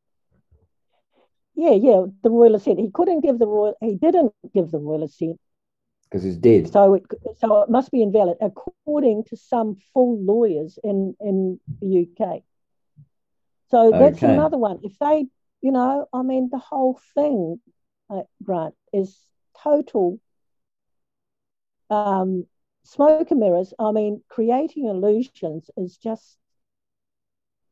Yeah, yeah, the royal assent. He couldn't give the royal. He didn't give the royal assent because he's dead. So it so it must be invalid according to some full lawyers in in the UK. So that's okay. another one. If they you know, I mean, the whole thing, uh, Grant, is total um, smoke and mirrors. I mean, creating illusions is just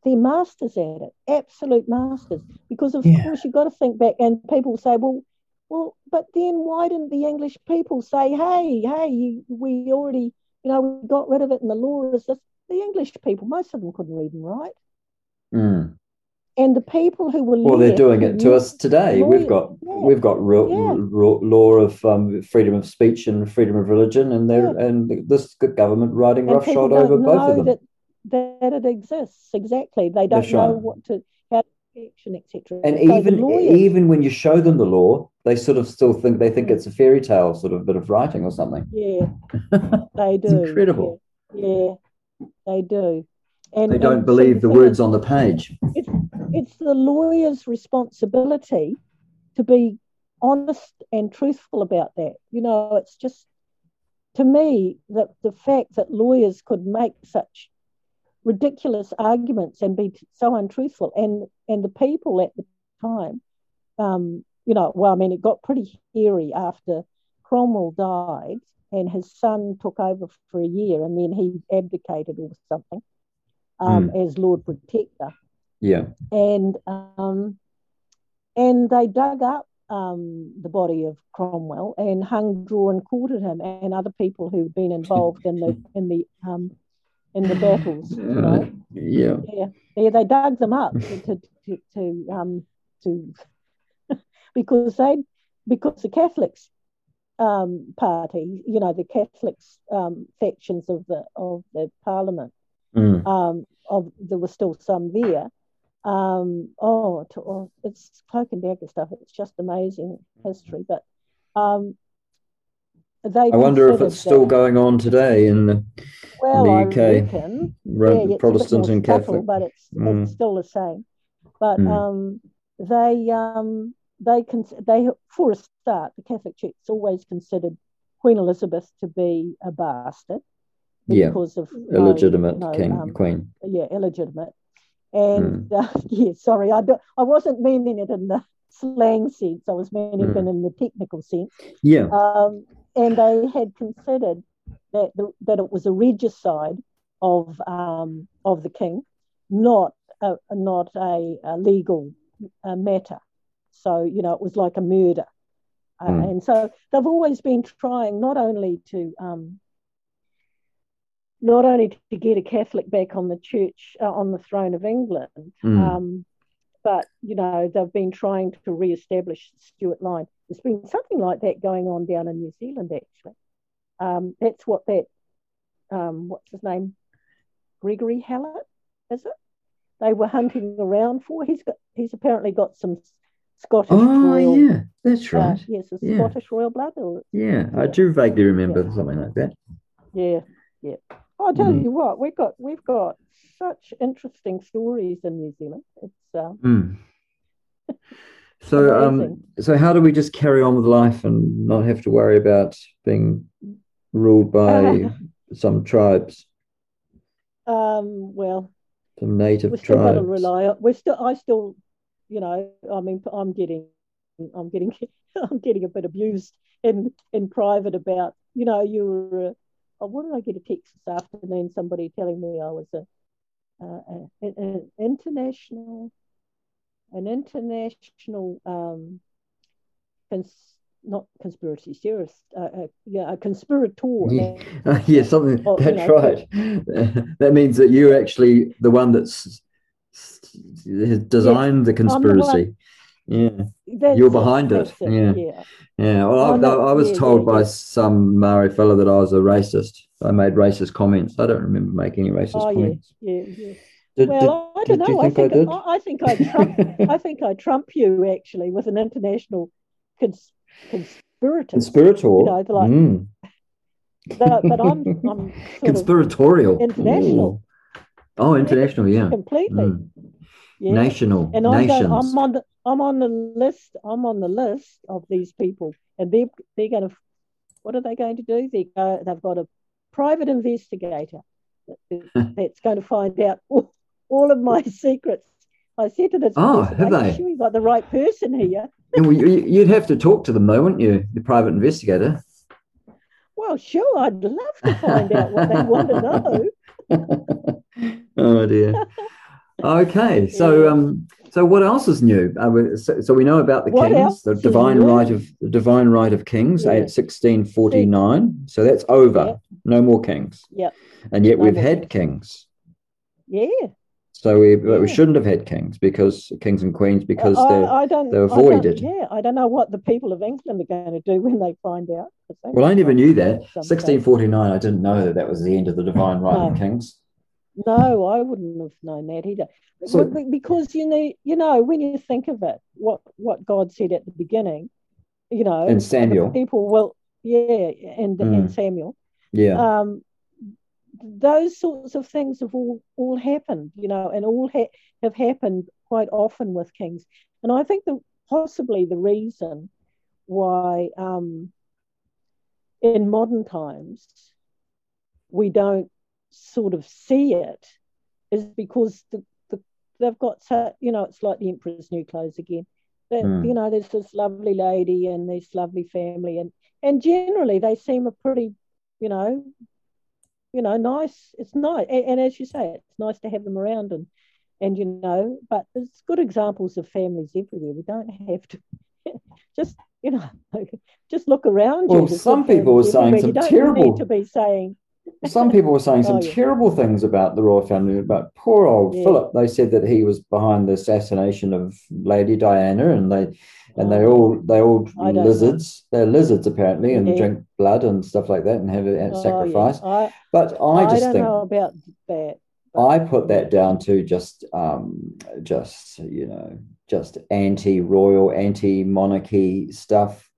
they're masters at it, absolute masters. Because of yeah. course you've got to think back, and people say, well, well, but then why didn't the English people say, hey, hey, we already, you know, we got rid of it, and the law is this. The English people, most of them couldn't read and write. Mm and the people who were well, they're doing it to us today. Lawyers. We've got yeah. we've got yeah. law of um, freedom of speech and freedom of religion, and they're yeah. and this government riding roughshod over both of them. That, that it exists exactly. They don't know what to how to action, etc. And so even even when you show them the law, they sort of still think they think it's a fairy tale sort of bit of writing or something. Yeah, they do. incredible. Yeah, they do. And, they don't believe the words on the page. It's, the lawyer's responsibility to be honest and truthful about that. You know, it's just to me that the fact that lawyers could make such ridiculous arguments and be so untruthful, and and the people at the time, um, you know, well, I mean, it got pretty hairy after Cromwell died, and his son took over for a year, and then he abdicated or something um, mm. as Lord Protector. Yeah. And um, and they dug up um, the body of Cromwell and hung, draw, and quartered him, and other people who'd been involved in the in the um, in the battles. You know? yeah. yeah, yeah, they dug them up to to, to, to um to because they because the Catholics um, party, you know, the Catholics um, factions of the of the Parliament Mm. Um, of there were still some there. Um, oh, to, oh, it's cloak and dagger stuff. It's just amazing history. But um, they. I wonder if it's still that, going on today in the, well, in the UK. Reckon, yeah, Protestant and Catholic, but it's, mm. it's still the same. But mm. um, they um, they can they for a start, the Catholic Church always considered Queen Elizabeth to be a bastard yeah. because of illegitimate no, king um, queen. Yeah, illegitimate. And mm. uh, yeah, sorry, I, do, I wasn't meaning it in the slang sense. I was meaning mm. in the technical sense. Yeah. Um, and they had considered that the, that it was a regicide of um, of the king, not a, not a, a legal uh, matter. So you know, it was like a murder. Uh, mm. And so they've always been trying not only to um, not only to get a Catholic back on the church uh, on the throne of England, mm. um, but you know they've been trying to re-establish the Stuart line. There's been something like that going on down in New Zealand, actually. Um, that's what that um, what's his name, Gregory Hallett, is it? They were hunting around for. He's got he's apparently got some Scottish oh, royal. yeah, that's right. Uh, yes, it's yeah. Scottish royal blood. Or, yeah, I do vaguely remember yeah. something like that. Yeah, yeah. I'll tell mm. you what, we've got we've got such interesting stories in New Zealand. It's um, mm. so um so how do we just carry on with life and not have to worry about being ruled by some tribes? Um, well, some native we still tribes. Rely on, we're still I still you know, I mean, I'm getting, I'm getting, I'm getting a bit abused in in private about, you know, you were. Oh, what did I get a text this afternoon? Somebody telling me I was a, uh, an, an international, an international, um, cons, not conspiracy theorist, uh, uh, yeah, a conspirator. Yeah, yeah something. Or, that's you know, right. that means that you're actually the one that's designed the conspiracy. Yeah, That's you're behind it. it. Yeah, yeah. yeah. Well, I, I, was yeah, told by some Maori fellow that I was a racist. I made racist comments. I don't remember making any racist oh, comments. Yeah, yeah, Did, well, did, I don't know. I think I, I, I, think I trump. I think I trump you actually with an international cons- conspirator. Conspirator. You know, like, mm. but, but I'm, I'm conspiratorial. International. Ooh. Oh, international, yeah. Completely. Mm. Yeah. National. And I'm, nations. I'm on the I'm on the list. I'm on the list of these people, and they they're going to. What are they going to do? They go, they've got a private investigator hmm. that's going to find out all, all of my secrets. I said to this oh, have they? Sure we got the right person here. well, you'd have to talk to them though, wouldn't you? The private investigator. Well, sure. I'd love to find out what they want to know. oh dear. Okay, so um, so what else is new? Uh, so, so, we know about the what kings, the divine right of the divine right of kings yeah. at sixteen forty nine. So that's over. No more kings. Yeah. And yet no we've had kings. Yeah. So we yeah. we shouldn't have had kings because kings and queens because I, they're I don't, they're avoided. I yeah, I don't know what the people of England are going to do when they find out. Well, I never knew that. 1649, I didn't know that that was the end of the divine right no. of kings. No, I wouldn't have known that either. So, because you know, you know, when you think of it, what what God said at the beginning, you know, and Samuel, people will, yeah, and mm. and Samuel, yeah, um, those sorts of things have all all happened, you know, and all ha- have happened quite often with kings, and I think that possibly the reason why um, in modern times we don't sort of see it is because the, the, they've got so you know it's like the emperor's new clothes again. That mm. you know there's this lovely lady and this lovely family and and generally they seem a pretty you know you know nice it's nice. And, and as you say it's nice to have them around and and you know but there's good examples of families everywhere. We don't have to just you know just look around well some people were saying some terrible to be saying some people were saying some oh, yeah. terrible things about the royal family, about poor old yeah. Philip. They said that he was behind the assassination of Lady Diana, and they and they all they all lizards. Know. They're lizards apparently, and yeah. drink blood and stuff like that, and have a, oh, sacrifice. I, but I, I just think about that. I put that down to just um, just you know just anti-royal, anti-monarchy stuff.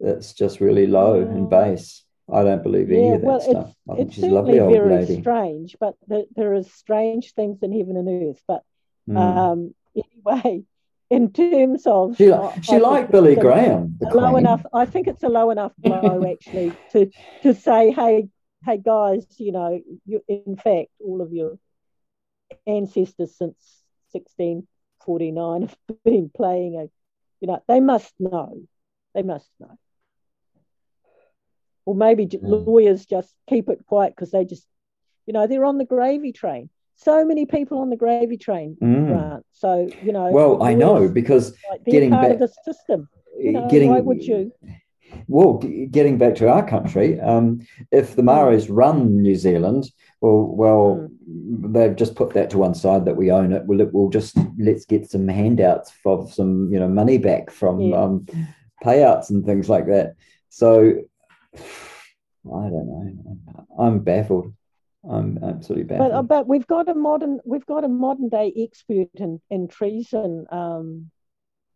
That's just really low and base. I don't believe any yeah, of that well, stuff. It's, I think it's she's a lovely old very lady. strange, but the, there are strange things in heaven and earth. But mm. um, anyway, in terms of she, she liked Billy Graham. low enough. I think it's a low enough blow actually to to say, hey, hey guys, you know, you, in fact, all of your ancestors since 1649 have been playing a You know, they must know. They must know. Or maybe mm. lawyers just keep it quiet because they just, you know, they're on the gravy train. So many people on the gravy train, mm. Grant. So you know. Well, I know because like, getting part back, of the system. You know, getting, why would you? well, getting back to our country, um, if the Maoris run New Zealand, well, well, mm. they've just put that to one side that we own it. We'll, we'll just let's get some handouts for some, you know, money back from yeah. um, payouts and things like that. So I don't know. I'm baffled. I'm absolutely baffled. But, but we've got a modern we've got a modern day expert in in treason um,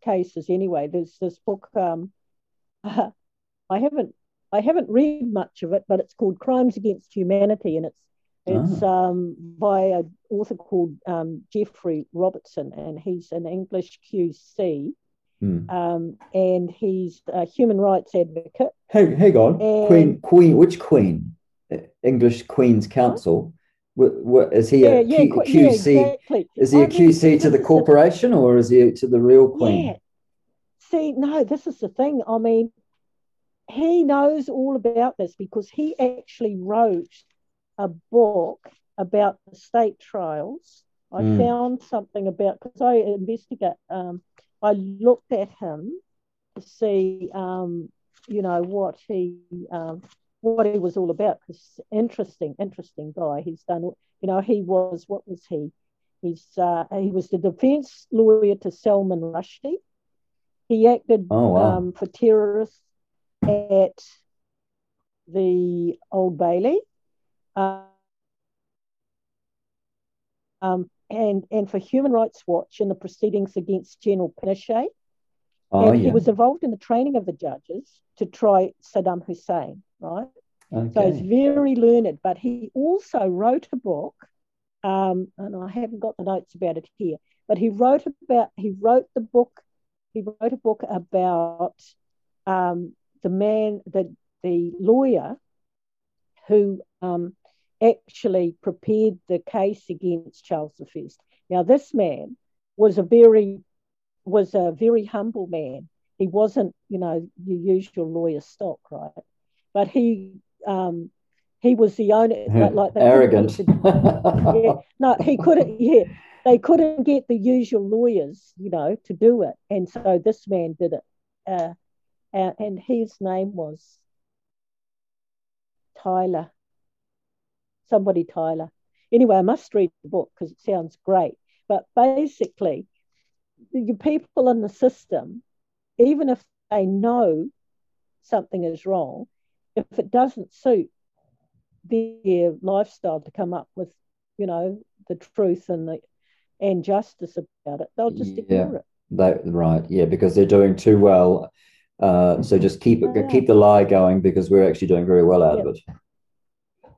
cases anyway. There's this book. Um, I haven't I haven't read much of it, but it's called Crimes Against Humanity, and it's it's oh. um, by an author called um, Geoffrey Robertson, and he's an English QC, hmm. um, and he's a human rights advocate. Hey, hang on, and, Queen, Queen, which Queen? English Queen's Council. What, what, is he yeah, a yeah, Q, yeah, exactly. Is he a QC to the corporation, or is he to the real Queen? See, no, this is the thing. I mean, he knows all about this because he actually wrote a book about the state trials. I mm. found something about because I investigate. Um, I looked at him to see, um, you know, what he um, what he was all about. Because interesting, interesting guy. He's done. You know, he was what was he? He's uh, he was the defence lawyer to Salman Rushdie. He acted oh, wow. um, for terrorists at the Old Bailey. Uh, um, and, and for Human Rights Watch in the proceedings against General Pinochet. Oh, and yeah. he was involved in the training of the judges to try Saddam Hussein, right? Okay. So he's very learned, but he also wrote a book, um, and I haven't got the notes about it here, but he wrote about he wrote the book he wrote a book about um, the man, the, the lawyer who um, actually prepared the case against Charles I. Now, this man was a very was a very humble man. He wasn't, you know, your usual lawyer stock, right? But he um, he was the owner, like arrogant. yeah, no, he couldn't. Yeah, they couldn't get the usual lawyers, you know, to do it, and so this man did it. Uh, and, and his name was Tyler. Somebody Tyler. Anyway, I must read the book because it sounds great. But basically, the people in the system, even if they know something is wrong, if it doesn't suit their lifestyle to come up with, you know, the truth and the and justice about it, they'll just yeah, ignore it. That right, yeah, because they're doing too well uh, so just keep it, keep the lie going because we're actually doing very well out yep. of it.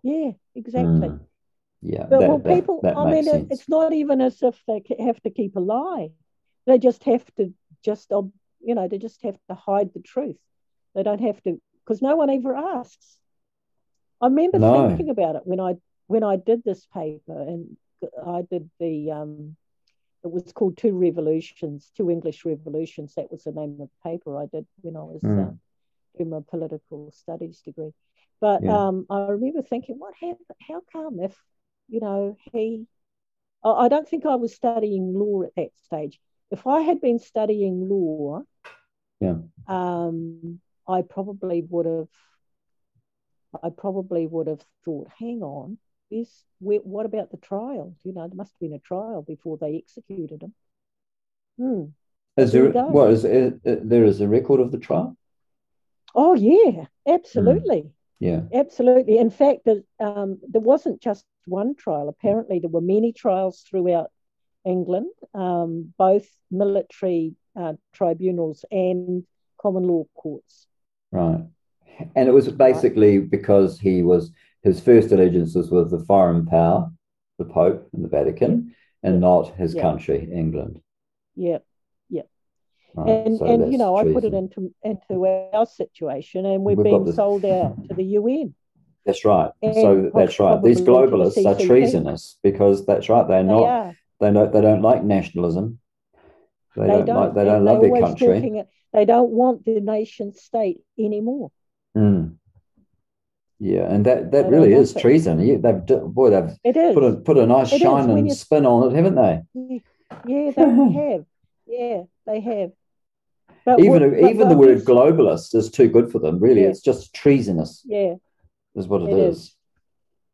Yeah, exactly. Mm. Yeah, but that, well, people. That, I mean, it's not even as if they have to keep a lie. They just have to just, you know, they just have to hide the truth. They don't have to because no one ever asks. I remember no. thinking about it when I when I did this paper and I did the um, it was called Two Revolutions, Two English Revolutions. That was the name of the paper I did when I was mm. uh, doing my political studies degree. But yeah. um, I remember thinking, what happened? How come if, you know, he, I don't think I was studying law at that stage. If I had been studying law, yeah, um, I probably would have, I probably would have thought, hang on, is what about the trial? You know, there must have been a trial before they executed him. Hmm. Is there, there what is uh, there is a record of the trial? Oh yeah, absolutely. Yeah, absolutely. In fact, there, um, there wasn't just one trial. Apparently, there were many trials throughout England, um, both military uh, tribunals and common law courts. Right, and it was basically because he was his first allegiance was with the foreign power, the Pope and the Vatican, and not his country, England. Yeah, yeah. Right, and so and you know, treason. I put it into into our situation, and we're We've being sold out to the UN. That's right. And so that's right. These globalists are treasonous because that's right. They're not. They, they don't. They don't like nationalism. They, don't, like, they don't love their country. they don't want the nation state anymore. Mm. Yeah, and that, that really is it. treason. They've boy, they've it is. put a put a nice it shine and spin on it, haven't they? Yeah, they have. Yeah, they have. But even what, even the word globalist is too good for them. Really, yeah. it's just treasonous. Yeah, is what it, it is. is.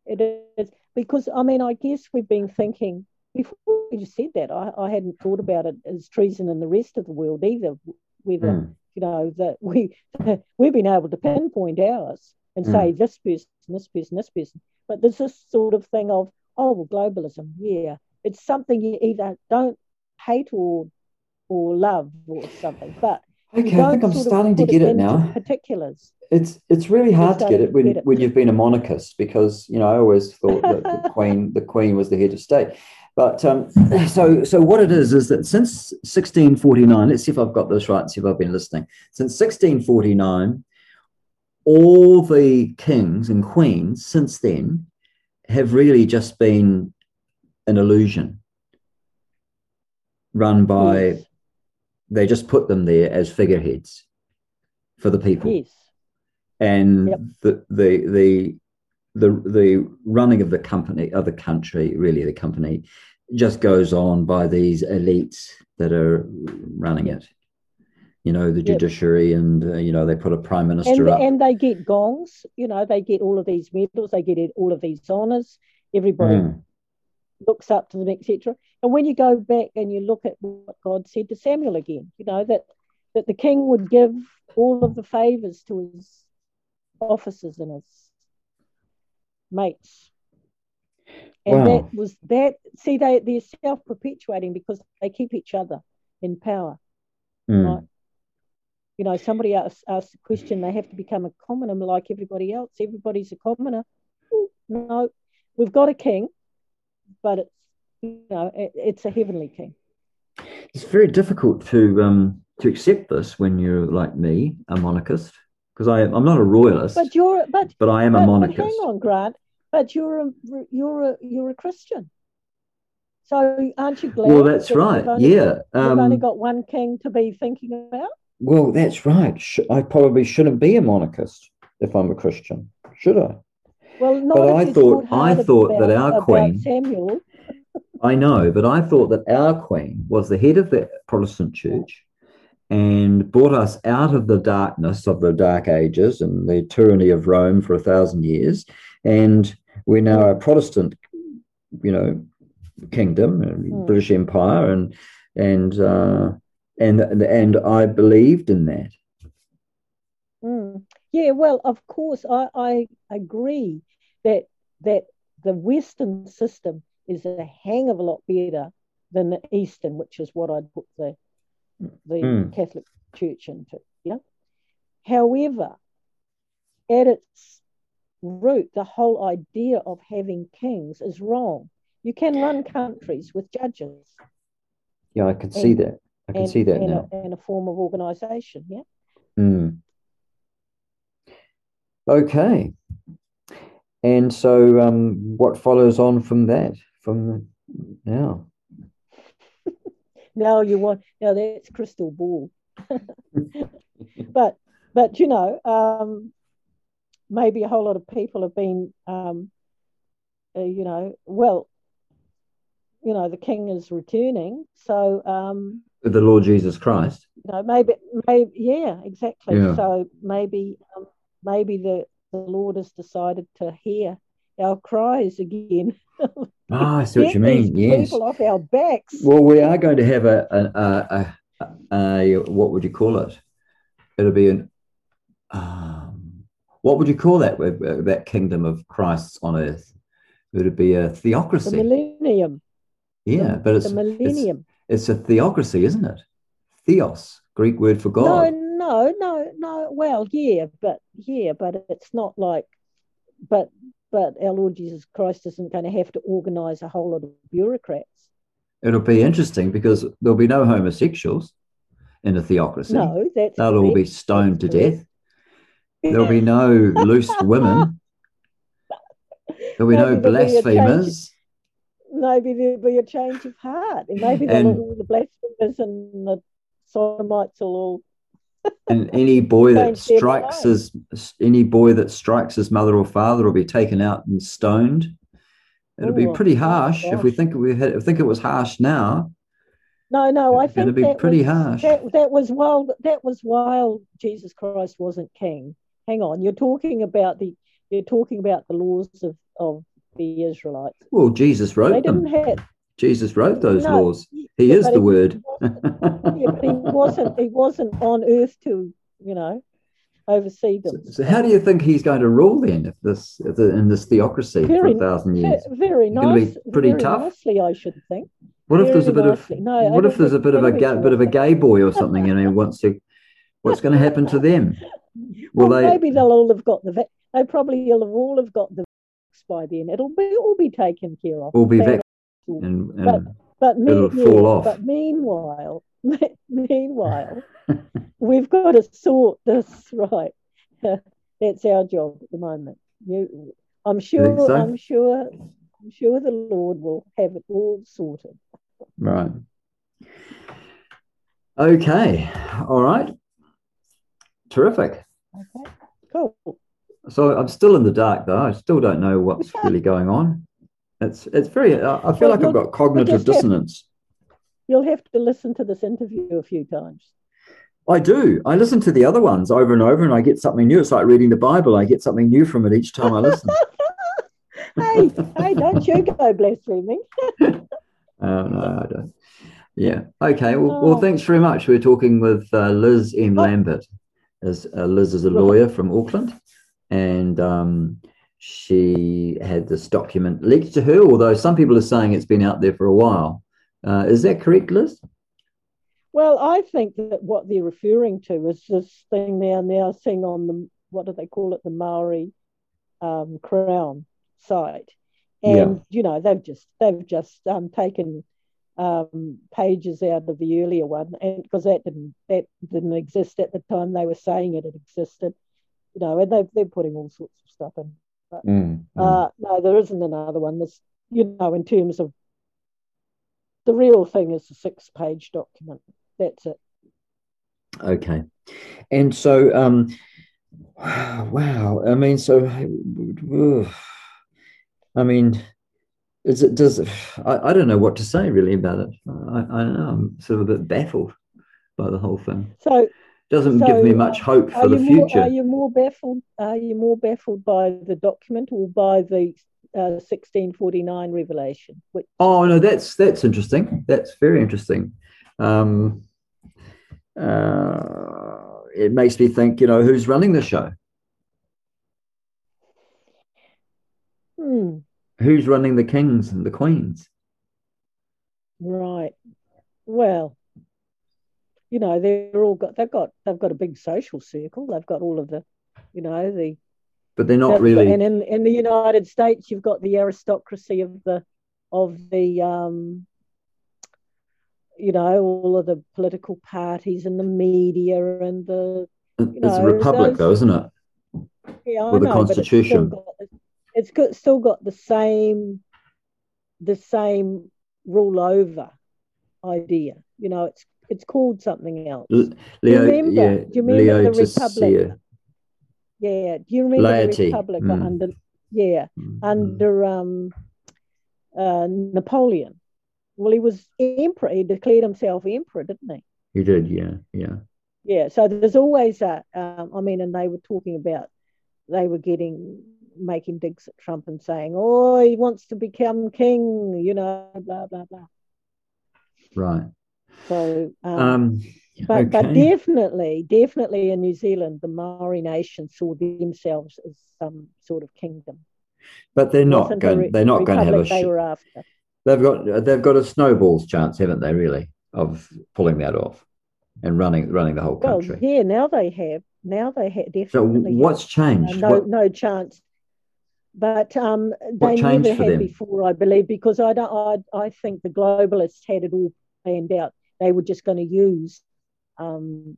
It is because I mean, I guess we've been thinking before you said that. I, I hadn't thought about it as treason in the rest of the world either. Whether mm. you know that we we've been able to pinpoint ours and mm. say this person, this person, this person, but there's this sort of thing of oh well, globalism. Yeah, it's something you either don't hate or or love or something. But okay, I think I'm starting to get it, it now. Particulars. It's it's really hard to get it when, get it. when you've been a monarchist because you know I always thought that the queen the queen was the head of state. But um, so so what it is is that since 1649, let's see if I've got this right. See if I've been listening. Since 1649, all the kings and queens since then have really just been an illusion run by. They just put them there as figureheads for the people yes. and yep. the, the the the the running of the company of the country really the company just goes on by these elites that are running it you know the judiciary yep. and uh, you know they put a prime minister and, up and they get gongs you know they get all of these medals they get all of these honors everybody mm. Looks up to them etc and when you go back and you look at what God said to Samuel again, you know, that, that the king would give all of the favors to his officers and his mates. And wow. that was that. See, they, they're self perpetuating because they keep each other in power. Mm. Right? You know, somebody asked, asked the question, they have to become a commoner like everybody else. Everybody's a commoner. no, we've got a king, but it's you know, it, it's a heavenly king. It's very difficult to um, to accept this when you're like me, a monarchist, because I I'm not a royalist. But you're but but I am but, a monarchist. hang on, Grant. But you're a you're a you're a Christian. So aren't you glad? Well, that's that right. Got, yeah, um, you've only got one king to be thinking about. Well, that's right. I probably shouldn't be a monarchist if I'm a Christian, should I? Well, but I thought I thought about, that our queen Samuel I know, but I thought that our Queen was the head of the Protestant church and brought us out of the darkness of the Dark Ages and the tyranny of Rome for a thousand years. And we're now a Protestant, you know, kingdom, mm. British Empire, and and uh, and and I believed in that. Mm. Yeah, well, of course, I, I agree that that the Western system is a hang of a lot better than the Eastern, which is what I'd put the the mm. Catholic Church into. Yeah. However, at its root, the whole idea of having kings is wrong. You can run countries with judges. Yeah, I can and, see that. I can and, see that and now. A, and a form of organisation. Yeah. Mm. Okay. And so, um, what follows on from that? from now. now you want now that's crystal ball. but but you know, um, maybe a whole lot of people have been, um, uh, you know, well, you know, the King is returning, so um, the Lord Jesus Christ. You know, maybe, maybe, yeah, exactly. Yeah. So maybe, um, maybe the the Lord has decided to hear our cries again. Ah, I see what you mean. Yes, people off our backs. Well, we are going to have a, a, a, a, a what would you call it? It'll be an um, what would you call that? Uh, that kingdom of Christ on earth? Would it be a theocracy? The millennium. Yeah, the, but it's the millennium. It's, it's, a theocracy, isn't it? Theos, Greek word for God. No, no, no, no. Well, yeah, but yeah, but it's not like, but but our Lord Jesus Christ isn't going to have to organise a whole lot of bureaucrats. It'll be interesting because there'll be no homosexuals in a theocracy. No, that's they'll all be stoned to death. There'll be no loose women. There'll be no, no blasphemers. Be maybe there'll be a change of heart, and maybe and, all the blasphemers and the sodomites will all. And any boy that strikes his any boy that strikes his mother or father will be taken out and stoned. It'll Ooh, be pretty oh harsh if we think we had, think it was harsh now. No, no, I think it'd be pretty was, harsh. That, that was while that was while Jesus Christ wasn't king. Hang on, you're talking about the you're talking about the laws of, of the Israelites. Well, Jesus wrote they them. Have, Jesus wrote those no, laws. He yeah, is the word. yeah, but he wasn't. He wasn't on earth to you know oversee them. So, so how do you think he's going to rule then, if this if the, in this theocracy very, for a thousand years? Very nice. pretty very tough. Nicely, I should think. What if there's a bit nicely. of no, what if there's a bit of a ga- bit of a gay boy or something and he wants to? What's going to happen to them? Will well, they... maybe they'll all have got the. They probably will have all have got the by then. It'll be all be taken care of. All be vaccinated, and, and but but, me, yeah, but meanwhile, meanwhile, we've got to sort this right. That's our job at the moment. You, I'm sure. So? I'm sure. I'm sure the Lord will have it all sorted. Right. Okay. All right. Terrific. Okay. Cool. So I'm still in the dark, though. I still don't know what's really going on. It's it's very. I feel well, like I've got cognitive dissonance. Have, you'll have to listen to this interview a few times. I do. I listen to the other ones over and over, and I get something new. It's like reading the Bible. I get something new from it each time I listen. hey, hey, don't you go blaspheming? oh, no, I don't. Yeah. Okay. Well, oh. well, thanks very much. We're talking with uh, Liz M. Oh. Lambert. As uh, Liz is a lawyer from Auckland, and um, she had this document leaked to her. Although some people are saying it's been out there for a while. Uh, is that correct, Liz? Well, I think that what they're referring to is this thing they're now seeing on the what do they call it, the Maori um, Crown site, and yeah. you know they've just they've just um, taken um, pages out of the earlier one, and because that didn't that didn't exist at the time they were saying it, it existed, you know, and they they're putting all sorts of stuff in. But mm, uh, no, there isn't another one. There's you know, in terms of the real thing is the six page document. That's it. Okay, and so um, wow, I mean, so. I mean, is it does I, I don't know what to say really about it. I, I know I'm sort of a bit baffled by the whole thing. So doesn't so give me much hope for the future. More, are you more baffled? Are you more baffled by the document or by the uh, 1649 revelation? Which... Oh no, that's that's interesting. That's very interesting. Um, uh, it makes me think. You know, who's running the show? Hmm who's running the kings and the queens? Right. Well, you know, they're all got they've got they've got a big social circle. They've got all of the, you know, the but they're not really and in, in the United States you've got the aristocracy of the of the um you know, all of the political parties and the media and the you it's know, a republic those, though, isn't it? Yeah, I know. with the constitution it's got, still got the same the same rule over idea. You know, it's it's called something else. Leo, do you remember, yeah, do you remember the Republic? Yeah. Do you remember Laity. the Republic mm. under yeah mm. under um uh, Napoleon? Well, he was emperor. He declared himself emperor, didn't he? He did. Yeah. Yeah. Yeah. So there's always a. Um, I mean, and they were talking about they were getting making digs at Trump and saying, "Oh, he wants to become king," you know, blah blah blah. Right. So, um, um, but okay. but definitely, definitely in New Zealand, the Maori nation saw themselves as some sort of kingdom. But they're not going. Re- they're not going to have a. They were after. They've got. They've got a snowball's chance, haven't they? Really, of pulling that off and running running the whole country. Well, yeah, now they have. Now they have definitely. So what's changed? Uh, no, what? no chance but um, they never had them? before, I believe, because I don't. I, I think the globalists had it all planned out. They were just going to use, um,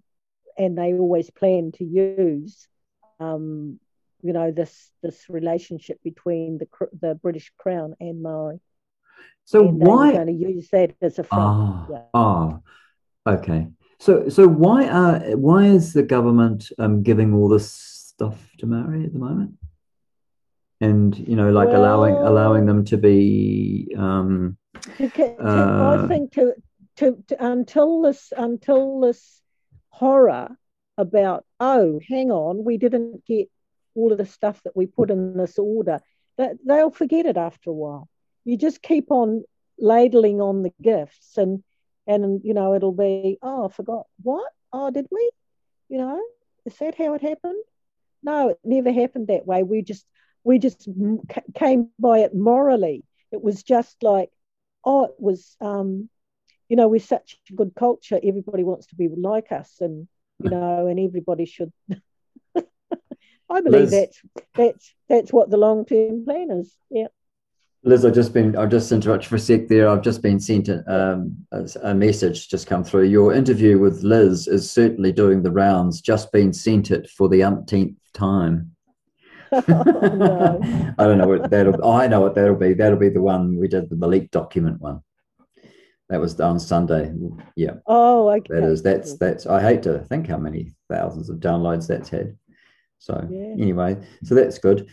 and they always planned to use, um, you know, this this relationship between the the British Crown and Maori. So and why? going to use that as a front. Ah, Yeah. ah, okay. So, so why are why is the government um, giving all this stuff to Maori at the moment? And you know, like allowing Well- allowing them to be. Um, To, to, Uh, I think to, to to until this until this horror about oh hang on we didn't get all of the stuff that we put in this order that they'll forget it after a while. You just keep on ladling on the gifts and and you know it'll be oh I forgot what oh did we you know is that how it happened? No, it never happened that way. We just we just came by it morally. It was just like oh, it was, um, you know, we're such a good culture. Everybody wants to be like us, and you know, and everybody should. I believe Liz. that's that's that's what the long term plan is. Yeah. Liz, I've just been, I've just interrupted for a sec there. I've just been sent a, um, a, message just come through. Your interview with Liz is certainly doing the rounds, just been sent it for the umpteenth time. Oh, no. I don't know what that'll I know what that'll be. That'll be the one we did the leaked document one. That was on Sunday. Yeah, Oh, okay. that is that's that's I hate to think how many thousands of downloads that's had. So Yeah. anyway, so that's good.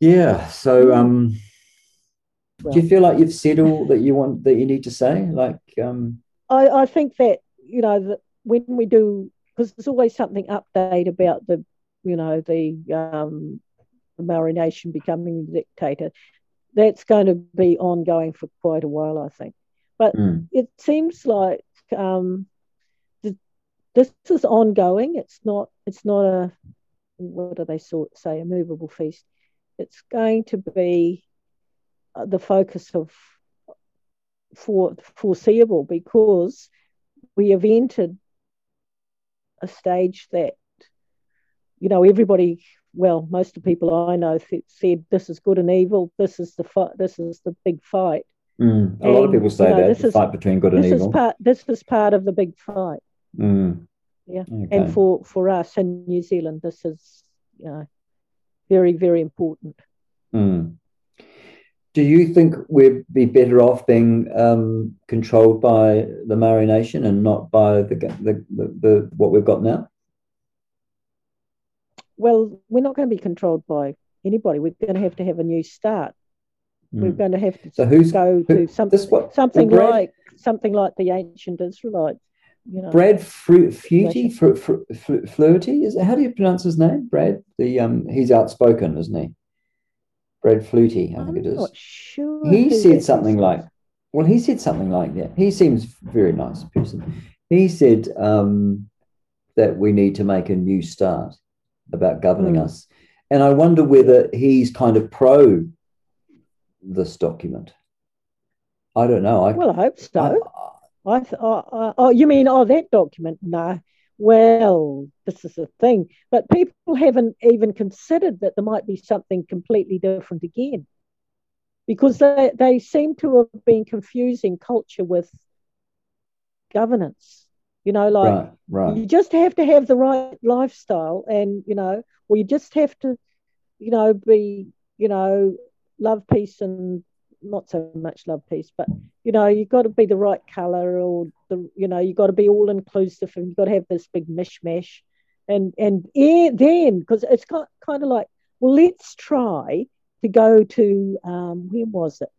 Yeah. So um do you feel like you've said all that you want that you need to say? Like um I, I think that you know that when we do because there's always something update about the you know the um the Mauri nation becoming dictator that's going to be ongoing for quite a while I think but mm, it seems like um th- this is ongoing. It's not it's not a what do they sort say a movable feast. It's going to be uh, the focus of for foreseeable because we have entered a stage that you know everybody well most of the people i know th- said this is good and evil. This is the fight this is the big fight mm. a lot of people say you know, that this the is- fight between good and this evil. is part this is part of the big fight Mm, yeah okay. and for for us in new zealand this is you know very very important Mm. Do you think we'd be better off being um, controlled by the Mauri Nation and not by the, the, the, the what we've got now? well we're not going to be controlled by anybody we're going to have to have a new start we're Mm. going to have to So who's go to who- something what something well, Brad, like something like the ancient Israelites. You know, Brad Fru- Flutie Fru- Fru- Flutie is it, how do you pronounce his name? Brad the um he's outspoken, isn't he? Brad Flutie, I think I'm it is. not sure. he said something like well he said something like that he seems a very nice person he said um, that we need to make a new start about governing Hmm. us and i wonder whether he's kind of pro this document i don't know i Well, I hope so. I- I, th- oh, oh, oh, you mean oh that document? No. Well, this is the thing, but people haven't even considered that there might be something completely different again, because they they seem to have been confusing culture with governance. You know, like right right you just have to have the right lifestyle and you know or you just have to you know be you know love peace and not so much love peace but you know you've got to be the right color or the you know you've got to be all inclusive and you've got to have this big mishmash. And and yeah, then because it's kind of like well let's try to go to um when was it?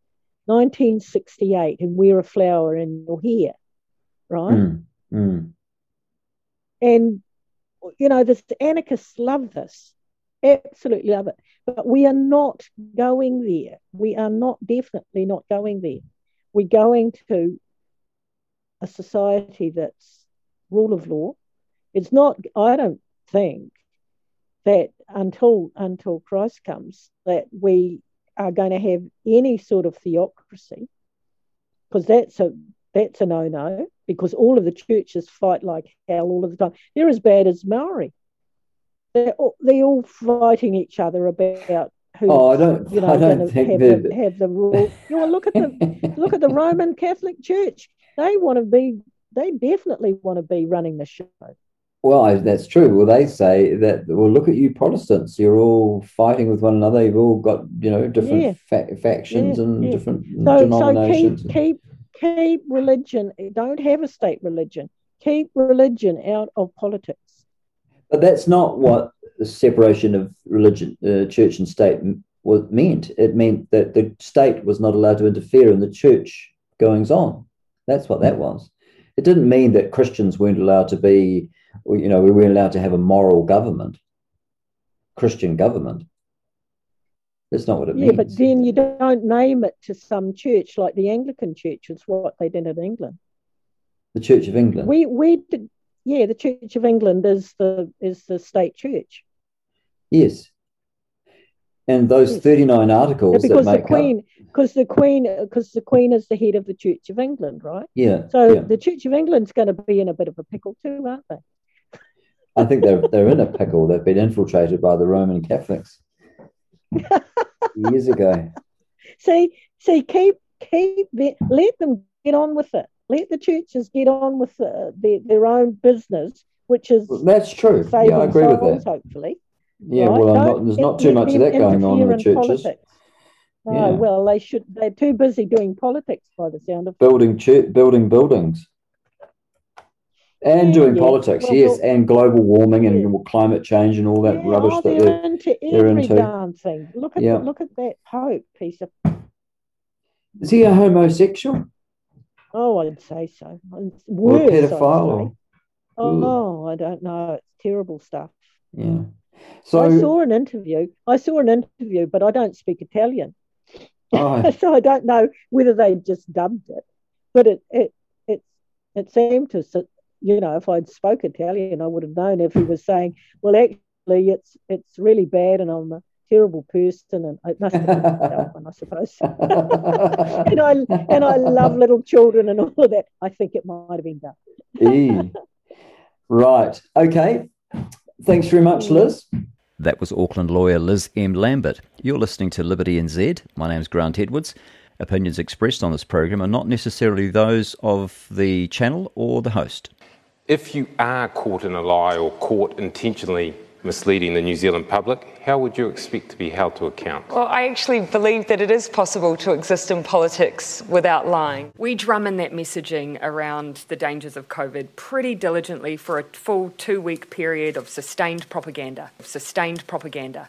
1968 and wear a flower in your hair right? Mm, mm, and you know the anarchists love this absolutely love it but we are not going there we are not definitely not going there we're going to a society that's rule of law it's not i don't think that until until christ comes that we are going to have any sort of theocracy because that's a that's a no-no because all of the churches fight like hell all of the time. They're as bad as Maori. They're all, they're all fighting each other about who Oh, I don't- you know I don't think have that- the, have the rule. You know, look at the look at the Roman Catholic Church. They want to be. They definitely want to be running the show. Well, that's true. Well, they say that. Well, look at you Protestants. You're all fighting with one another. You've all got you know different Yeah. fa- factions Yeah, and yeah. different So, so keep keep keep religion. Don't have a state religion. Keep religion out of politics. But that's not what the separation of religion, uh, church and state, was meant. It meant that the state was not allowed to interfere in the church goings on. That's what that was. It didn't mean that Christians weren't allowed to be, you know, we weren't allowed to have a moral government, Christian government. That's not what it meant. Yeah, means. but then you don't name it to some church like the Anglican Church is what they did in England. the Church of England. We we did, yeah, the Church of England is the is the state church yes. And those Yes. 39 articles because that the make Queen because the Queen because the Queen is the head of the Church of England, right? yeah, So yeah. the Church of England's going to be in a bit of a pickle too, aren't they? I think they're they're in a pickle. They've been infiltrated by the Roman Catholics years ago. See, see, keep keep let them get on with it. Let the churches get on with uh, their their own business, which is Well, That's true. Yeah, I agree with that. hopefully. Yeah, right? well, Don't there's not too much of that going on in the churches. politics. Oh, Yeah. well, they should. They're too busy doing politics by the sound of it. Building church, building buildings, and Yeah, doing yeah. politics. Well, yes, well- and global warming and climate change and all that rubbish oh, that they're they're. into they're every into. darn thing. Look at look at that Pope piece of. Is he a homosexual Oh, I'd say so. It's or a Worse, pedophile? Oh, I don't know. It's terrible stuff. Yeah. So I saw an interview. I saw an interview, but I don't speak Italian, oh, so I don't know whether they just dubbed it. But it it it it seemed to, you know, if I'd spoke Italian, I would have known if he was saying, "Well, actually, it's it's really bad, and I'm terrible person," and it must have been that one, I suppose. and I and I love little children and all of that. I think it might have been done. E. Right. Okay. Thanks very much, Liz. That was Auckland lawyer Liz M. Lambert. You're listening to Liberty NZ. My name's Grant Edwards. Opinions expressed on this program are not necessarily those of the channel or the host. If you are caught in a lie or caught intentionally misleading the New Zealand public, how would you expect to be held to account? Well, I actually believe that it is possible to exist in politics without lying. We drum in that messaging around the dangers of COVID pretty diligently for a full two week period of sustained propaganda. Sustained propaganda.